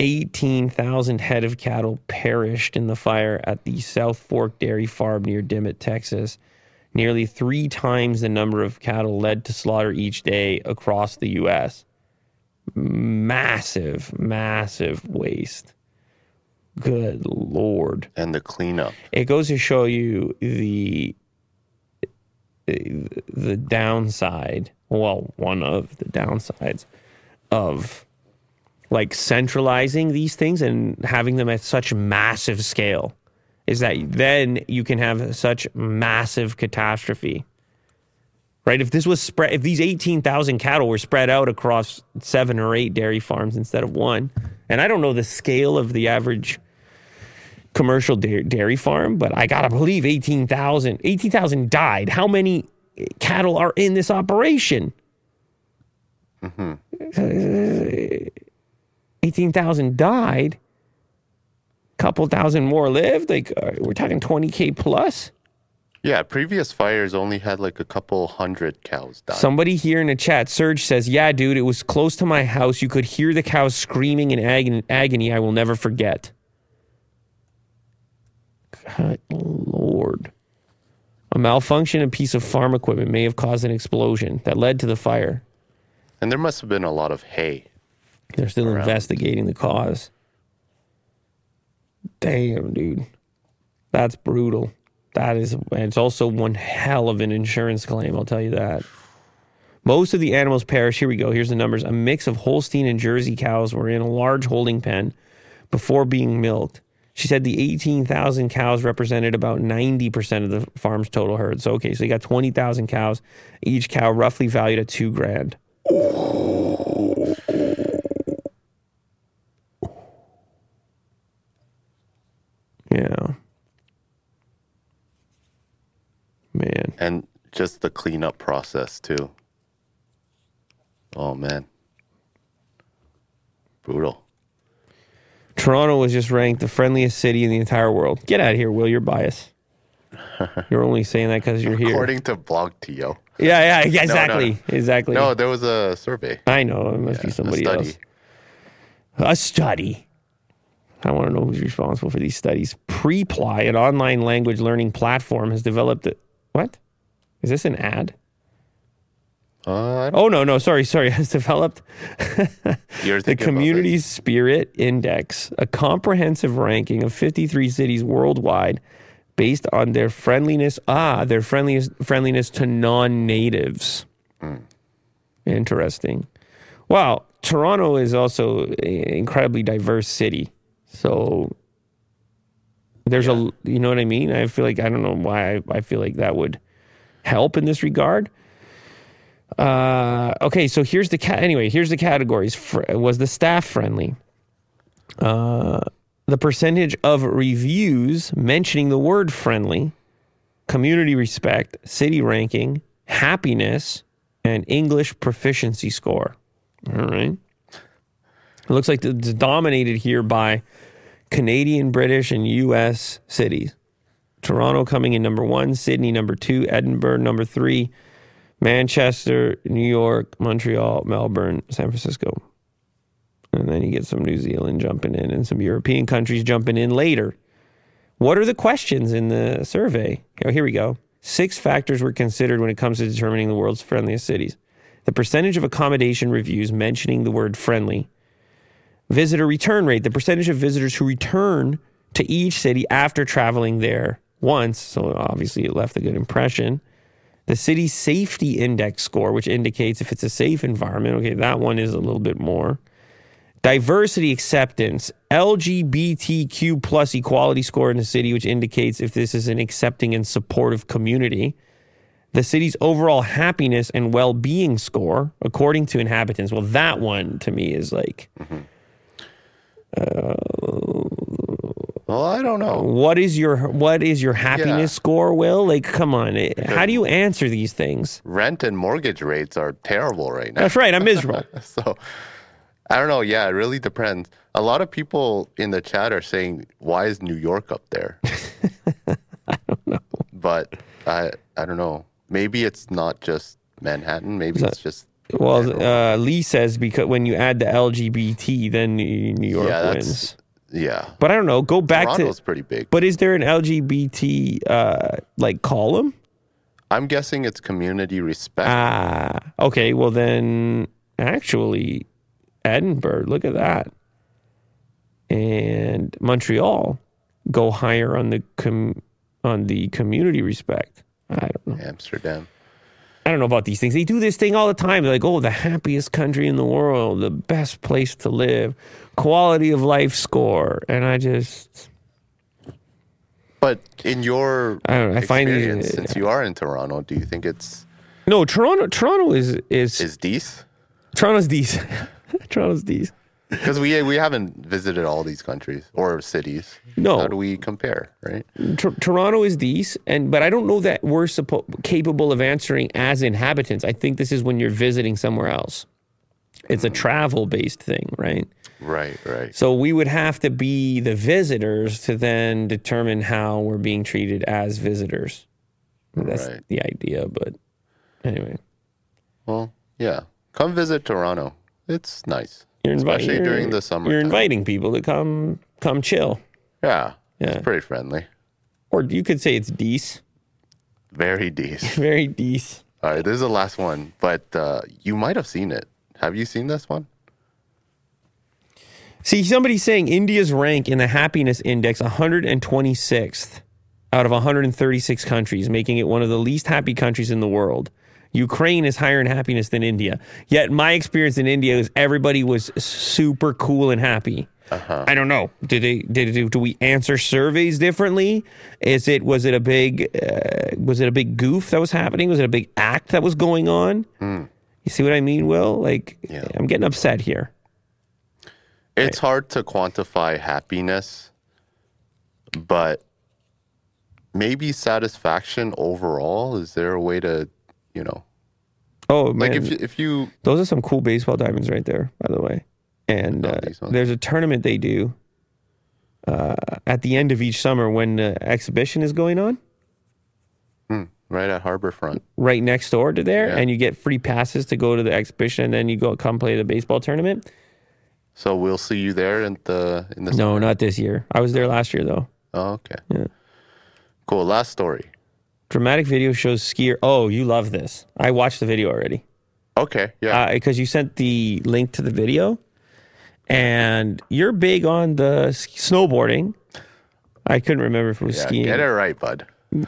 18,000 head of cattle perished in the fire at the South Fork Dairy Farm near Dimmitt, Texas. Nearly three times the number of cattle led to slaughter each day across the U.S. Massive, massive waste. Good Lord And the cleanup. it goes to show you the the downside well one of the downsides of like centralizing these things and having them at such massive scale is that then you can have such massive catastrophe right if this was spread if these 18,000 cattle were spread out across 7 or 8 dairy farms instead of one and I don't know the scale of the average commercial dairy, dairy farm, but I gotta believe 18,000 18,000 died. How many cattle are in this operation? Mm-hmm. Uh, 18,000 died. a Couple thousand more lived. Like uh, we're talking 20k plus. Yeah, previous fires only had like a couple hundred cows die. Somebody here in the chat, Serge says, "Yeah, dude, it was close to my house. You could hear the cows screaming in agony. agony I will never forget." God, Lord. A malfunction in a piece of farm equipment may have caused an explosion that led to the fire. and there must have been a lot of hay. They're still investigating the cause. Damn, dude. That's brutal. That is, and it's also one hell of an insurance claim, I'll tell you that. Most of the animals perish. Here we go. Here's the numbers. A mix of Holstein and Jersey cows were in a large holding pen before being milked. She said the 18,000 cows represented about 90% of the farm's total herd. So, okay, so you got 20,000 cows, each cow roughly valued at two grand. Yeah. Man. And just the cleanup process too. Oh man. Brutal. Toronto was just ranked the friendliest city in the entire world. Get out of here, Will. You're biased. You're only saying that because you're here. According to blogTO. Yeah, yeah, yeah, exactly. Exactly. No, there was a survey. I know. It must Yeah, be a somebody study. else. A study. I want to know who's responsible for these studies. Preply, an online language learning platform, has developed it. What? Is this an ad? Uh, Oh, no, no. Sorry, sorry. Has developed the Community Spirit Index, a comprehensive ranking of 53 cities worldwide based on their friendliness. Ah, their friendliness, friendliness to non natives. Interesting. Wow. Toronto is also an incredibly diverse city. So there's a, you know what I mean? I feel like, I don't know why I, I feel like that would help in this regard. Uh, okay, so here's the cat. Anyway, here's the categories. Fr- was the staff friendly? Uh, the percentage of reviews mentioning the word friendly, community respect, city ranking, happiness, and English proficiency score. All right. It looks like it's dominated here by Canadian, British, and U.S. cities. Toronto coming in number one, Sydney number two, Edinburgh number three, Manchester, New York, Montreal, Melbourne, San Francisco. And then you get some New Zealand jumping in and some European countries jumping in later. What are the questions in the survey? Oh, here we go. Six factors were considered when it comes to determining the world's friendliest cities. The percentage of accommodation reviews mentioning the word friendly. Visitor return rate, the percentage of visitors who return to each city after traveling there once. So obviously it left a good impression the city's safety index score, which indicates if it's a safe environment. Okay, that one is a little bit more. Diversity acceptance, LGBTQ plus equality score in the city, which indicates if this is an accepting and supportive community. The city's overall happiness and well being score, according to inhabitants. Well, that one to me is like, mm-hmm. Well, I don't know. what is your what is your happiness Yeah. score? Will like, come on, eh, how do you answer these things? Rent and mortgage rates are terrible right now. That's right, I'm miserable. So I don't know. Yeah, it really depends. A lot of people in the chat are saying, "Why is New York up there?" I don't know. But I I don't know. Maybe it's not just Manhattan. Maybe it's just Well, uh, Lee says because when you add the LGBT, then New York yeah. wins. Yeah. But I don't know. Go back Toronto's to. pretty big. But is there an LGBT uh, like column? I'm guessing it's community respect. Ah, okay. Well, then actually, Edinburgh. Look at that. And Montreal go higher on the com- on the community respect. I don't know. Amsterdam. I don't know about these things. They do this thing all the time. They're like, oh, the happiest country in the world, the best place to live, quality of life score. And I just, But in your I don't know. I find these- since you are in Toronto, do you think it's no, Toronto, Toronto is, is, is decent? Toronto's decent. Toronto's decent. Because we we haven't visited all these countries or cities. No. How do we compare, right? Tor- Toronto is these, and but I don't know that we're suppo- capable of answering as inhabitants. I think this is when you're visiting somewhere else. It's a mm. travel based thing, right? Right, right. So we would have to be the visitors to then determine how we're being treated as visitors. That's Right. the idea, but anyway, Well, yeah. Come visit Toronto. It's nice. You're inviting Especially during the summer. You're inviting people to come come chill, Yeah. Yeah. It's pretty friendly. or you could say it's dece, Very decent. very dece. All right, this is the last one, but uh, you might have seen it. Have you seen this one? See, somebody's saying India's rank in the happiness index 126th out of 136 countries, making it one of the least happy countries in the world. Ukraine is higher in happiness than India. Yet my experience in India is everybody was super cool and happy. I don't know. Did they did do, do we answer surveys differently? Is it was it a big uh, was it a big goof that was happening? Was it a big act that was going on? You see what I mean, Will? Like Yeah. I'm getting upset here. It's hard to quantify happiness, but maybe satisfaction overall. Is there a way to, you know, Oh man, like if you- if you those are some cool baseball diamonds right there, by the way. And uh, there's a tournament they do uh, at the end of each summer when the exhibition is going on. right at Harborfront, right next door to there, Yeah. and you get free passes to go to the exhibition, and then you go come play the baseball tournament. so we'll see you there in the in the. No, not this year. I was there last year though. Oh, okay. Yeah. Cool. Last story. Dramatic video shows skier. Oh, you love this. I watched the video already Okay. Yeah. Uh, because you sent the link to the video, and you're big on the snowboarding. I couldn't remember if it was yeah. skiing. Get it right, bud.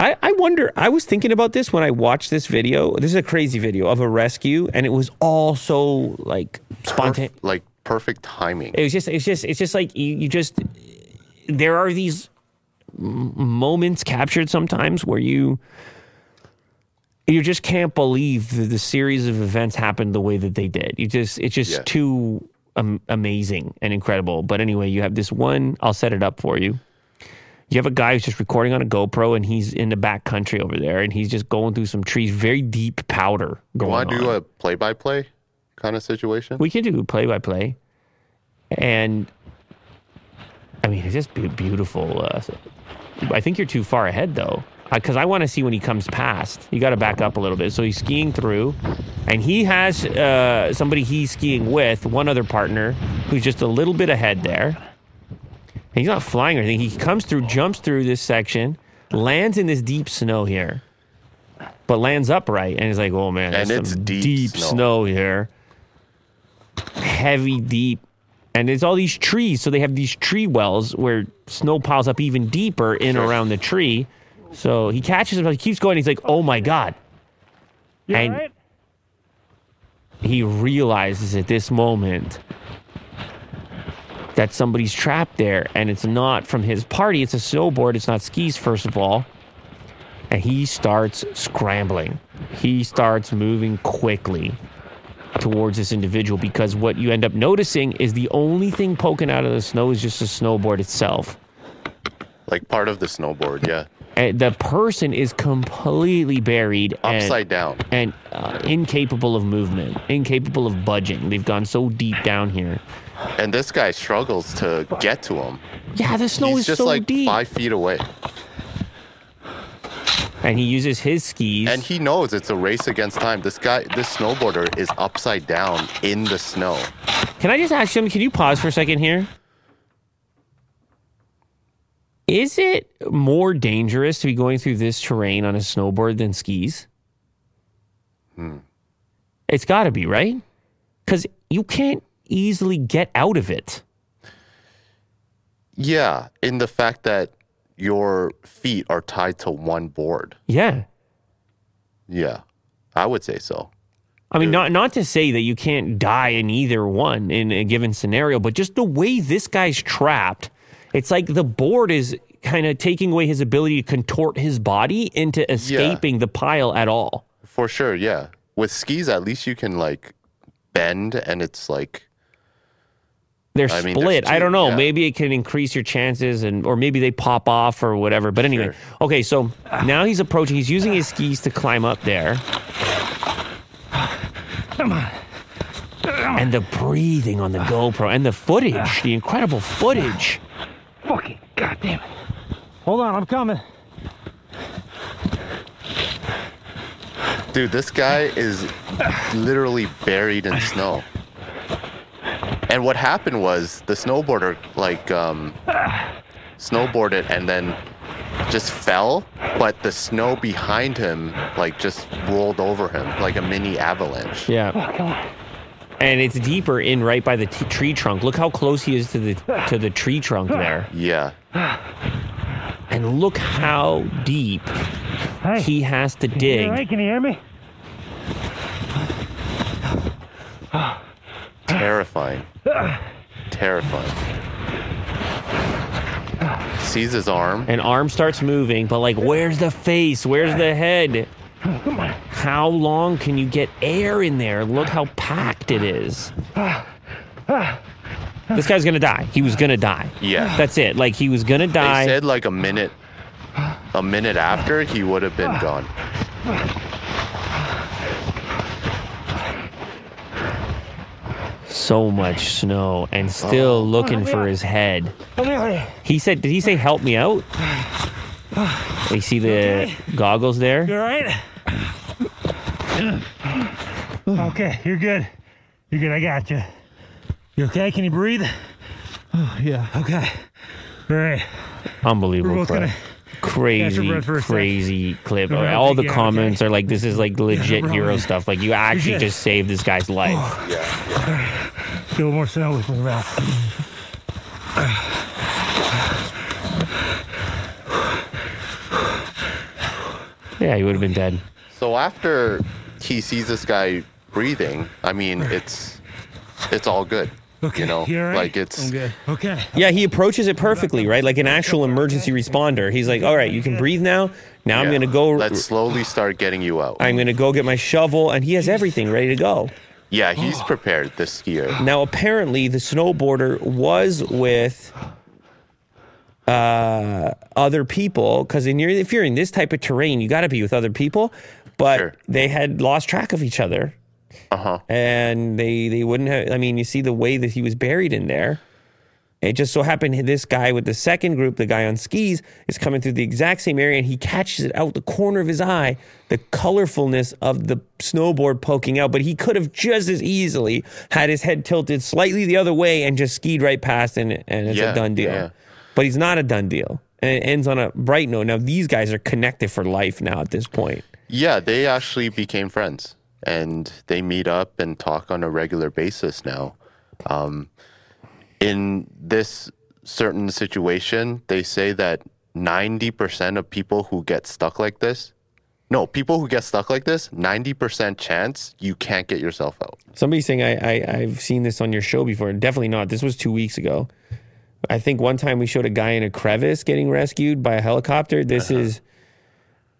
I, I wonder. I was thinking about this when I watched this video. This is a crazy video of a rescue, and it was all so like spontaneous. Perf- like perfect timing. it was just it's just it's just like you, you just there are these moments captured sometimes where you you just can't believe that the series of events happened the way that they did you just it's just Yeah. too um, amazing and incredible but anyway you have this one i'll set it up for you you have a guy who's just recording on a GoPro and he's in the back country over there and he's just going through some trees, very deep powder going Want to on. do a play-by-play kind of situation? We can do play by play, and I mean it's just be- beautiful. Uh, I think you're too far ahead though, because I want to see when he comes past. You got to back up a little bit. So he's skiing through, and he has uh, somebody he's skiing with, one other partner who's just a little bit ahead there. And he's not flying or anything. He comes through, jumps through this section, lands in this deep snow here, but lands upright, and he's like, "Oh man, And it's some deep deep snow. snow here." heavy, deep, and it's all these trees. So they have these tree wells where snow piles up even deeper in around the tree. So he catches him, he keeps going. He's like, "Oh my god!" and he realizes at this moment that somebody's trapped there, and it's not from his party. It's a snowboard. It's not skis, first of all. And he starts scrambling. He starts moving quickly towards this individual because what you end up noticing is the only thing poking out of the snow is just the snowboard itself. Like part of the snowboard, yeah. And the person is completely buried and, Upside down. and uh, incapable of movement, incapable of budging. They've gone so deep down here. And this guy struggles to get to him. Yeah, the snow He's is just so like deep. five feet away. And he uses his skis. And he knows it's a race against time. This guy, this snowboarder is upside down in the snow. Can I just ask you, can you pause for a second here? Is it more dangerous to be going through this terrain on a snowboard than skis? Hmm. It's got to be, right? Because you can't easily get out of it. Yeah, in the fact that your feet are tied to one board. Yeah. Yeah, I would say so. I mean, not not to say that you can't die in either one in a given scenario, but just the way this guy's trapped, it's like the board is kind of taking away his ability to contort his body into escaping the pile at all. For sure, yeah. With skis, at least you can like bend and it's like They're I mean, there's split. I don't know. yeah. Maybe it can increase your chances, and or maybe they pop off or whatever. But anyway, Sure. okay. So now he's approaching. He's using his skis to climb up there. Come on. And the breathing on the GoPro and the footage, the incredible footage. Fucking goddamn it. Hold on, I'm coming. Dude, this guy is literally buried in snow. And what happened was the snowboarder like um snowboarded and then just fell, but the snow behind him like just rolled over him like a mini avalanche. Yeah. Oh, come. And it's deeper in right by the t- tree trunk. Look how close he is to the to the tree trunk there. Yeah. And look how deep Hey, he has to you dig. all right? Can you hear me? Terrifying. Terrifying. Sees his arm. and arm starts moving, but like, where's the face? Where's the head? Come on. How long can you get air in there? Look how packed it is. This guy's gonna die. He was gonna die. Yeah. That's it. Like he was gonna die. They said like a minute, a minute after he would have been gone. So much snow and still oh. looking for his head. Come here. He said, "Did he say help me out?" You see the goggles there? You there? all right? Okay, you're good. You're good. I got you. You okay? Can you breathe? Oh, yeah. Okay. All right. Unbelievable We're both gonna Crazy, breath for a crazy clip. No, All think the you are, comments are like, "This is like legit we're hero stuff. Like you actually good. just saved this guy's life." Yeah. Get a more snow with me, Ralph. Yeah, he would have been dead. So after he sees this guy breathing, I mean, it's it's all good. Okay, You know, you all right? like it's good. Okay. Yeah, he approaches it perfectly, right? Like an actual emergency responder. He's like, "All right, you can breathe now. Now I'm gonna go. Let's slowly start getting you out. I'm gonna go get my shovel," and he has everything ready to go. yeah, he's prepared. This skier. Now, apparently, the snowboarder was with uh, other people because if you're in this type of terrain, you got to be with other people. But Sure. they had lost track of each other, Uh huh. and they they wouldn't have. I mean, you see the way that he was buried in there. It just so happened this guy with the second group, the guy on skis, is coming through the exact same area, and he catches it out the corner of his eye, the colorfulness of the snowboard poking out. But he could have just as easily had his head tilted slightly the other way and just skied right past, and and it's Yeah, a done deal. yeah. But he's not a done deal, and it ends on a bright note. Now these guys are connected for life now at this point. Yeah, they actually became friends, and they meet up and talk on a regular basis now. Um, in this certain situation, they say that ninety percent of people who get stuck like this, no, people who get stuck like this, ninety percent chance you can't get yourself out. Somebody's saying I, I I've seen this on your show before. Definitely not. This was two weeks ago. I think one time we showed a guy in a crevice getting rescued by a helicopter. This is,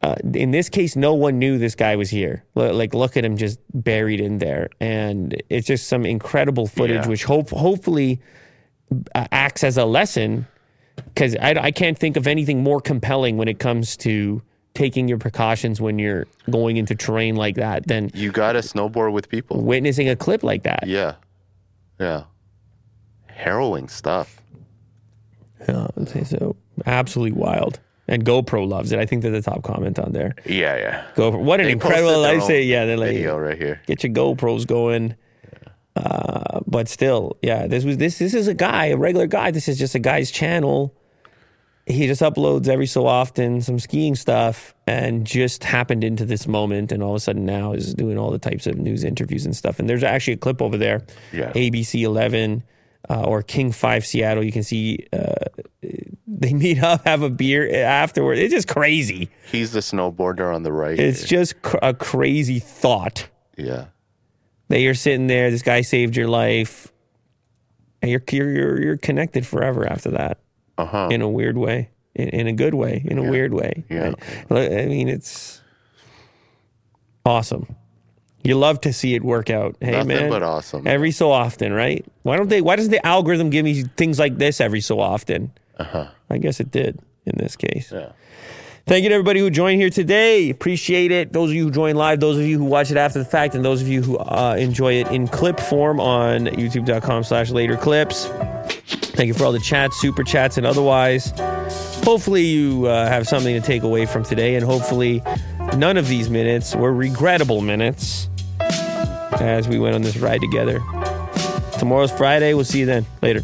uh, in this case, no one knew this guy was here. L- like, look at him just buried in there, and it's just some incredible footage, Yeah. which hope hopefully uh, acts as a lesson. Because I, I can't think of anything more compelling when it comes to taking your precautions when you're going into terrain like that than You got to snowboard with people. witnessing a clip like that. Yeah, yeah, harrowing stuff. Uh, so absolutely wild. And GoPro loves it. I think they're the top comment on there. Yeah, yeah. GoPro, what an They incredible! I say, yeah, they're like, Video right here. get your GoPros going. Uh, but still, yeah, this was this. This is a guy, a regular guy. This is just a guy's channel. He just uploads every so often some skiing stuff, and just happened into this moment, and all of a sudden now is doing all the types of news interviews and stuff. And there's actually a clip over there, Yeah. ABC 11 uh, or King Five Seattle. You can see uh, they meet up, have a beer afterward. It's just crazy. He's the snowboarder on the right. It's just cr- a crazy thought yeah. that you're sitting there. This guy saved your life, and you're you're you're, connected forever after that. Uh huh. In a weird way, in, in a good way, in a weird way. Yeah. right? I mean, it's awesome. You love to see it work out. Hey Nothing man, but awesome. Every so often, right? Why don't they? Why doesn't the algorithm give me things like this every so often? Uh-huh. I guess it did in this case. Yeah. Thank you to everybody who joined here today. Appreciate it. Those of you who joined live, those of you who watch it after the fact, and those of you who uh, enjoy it in clip form on youtube.com slash later clips. Thank you for all the chats, super chats, and otherwise. Hopefully, you uh, have something to take away from today, and hopefully, none of these minutes were regrettable minutes as we went on this ride together. Tomorrow's Friday. We'll see you then. Later.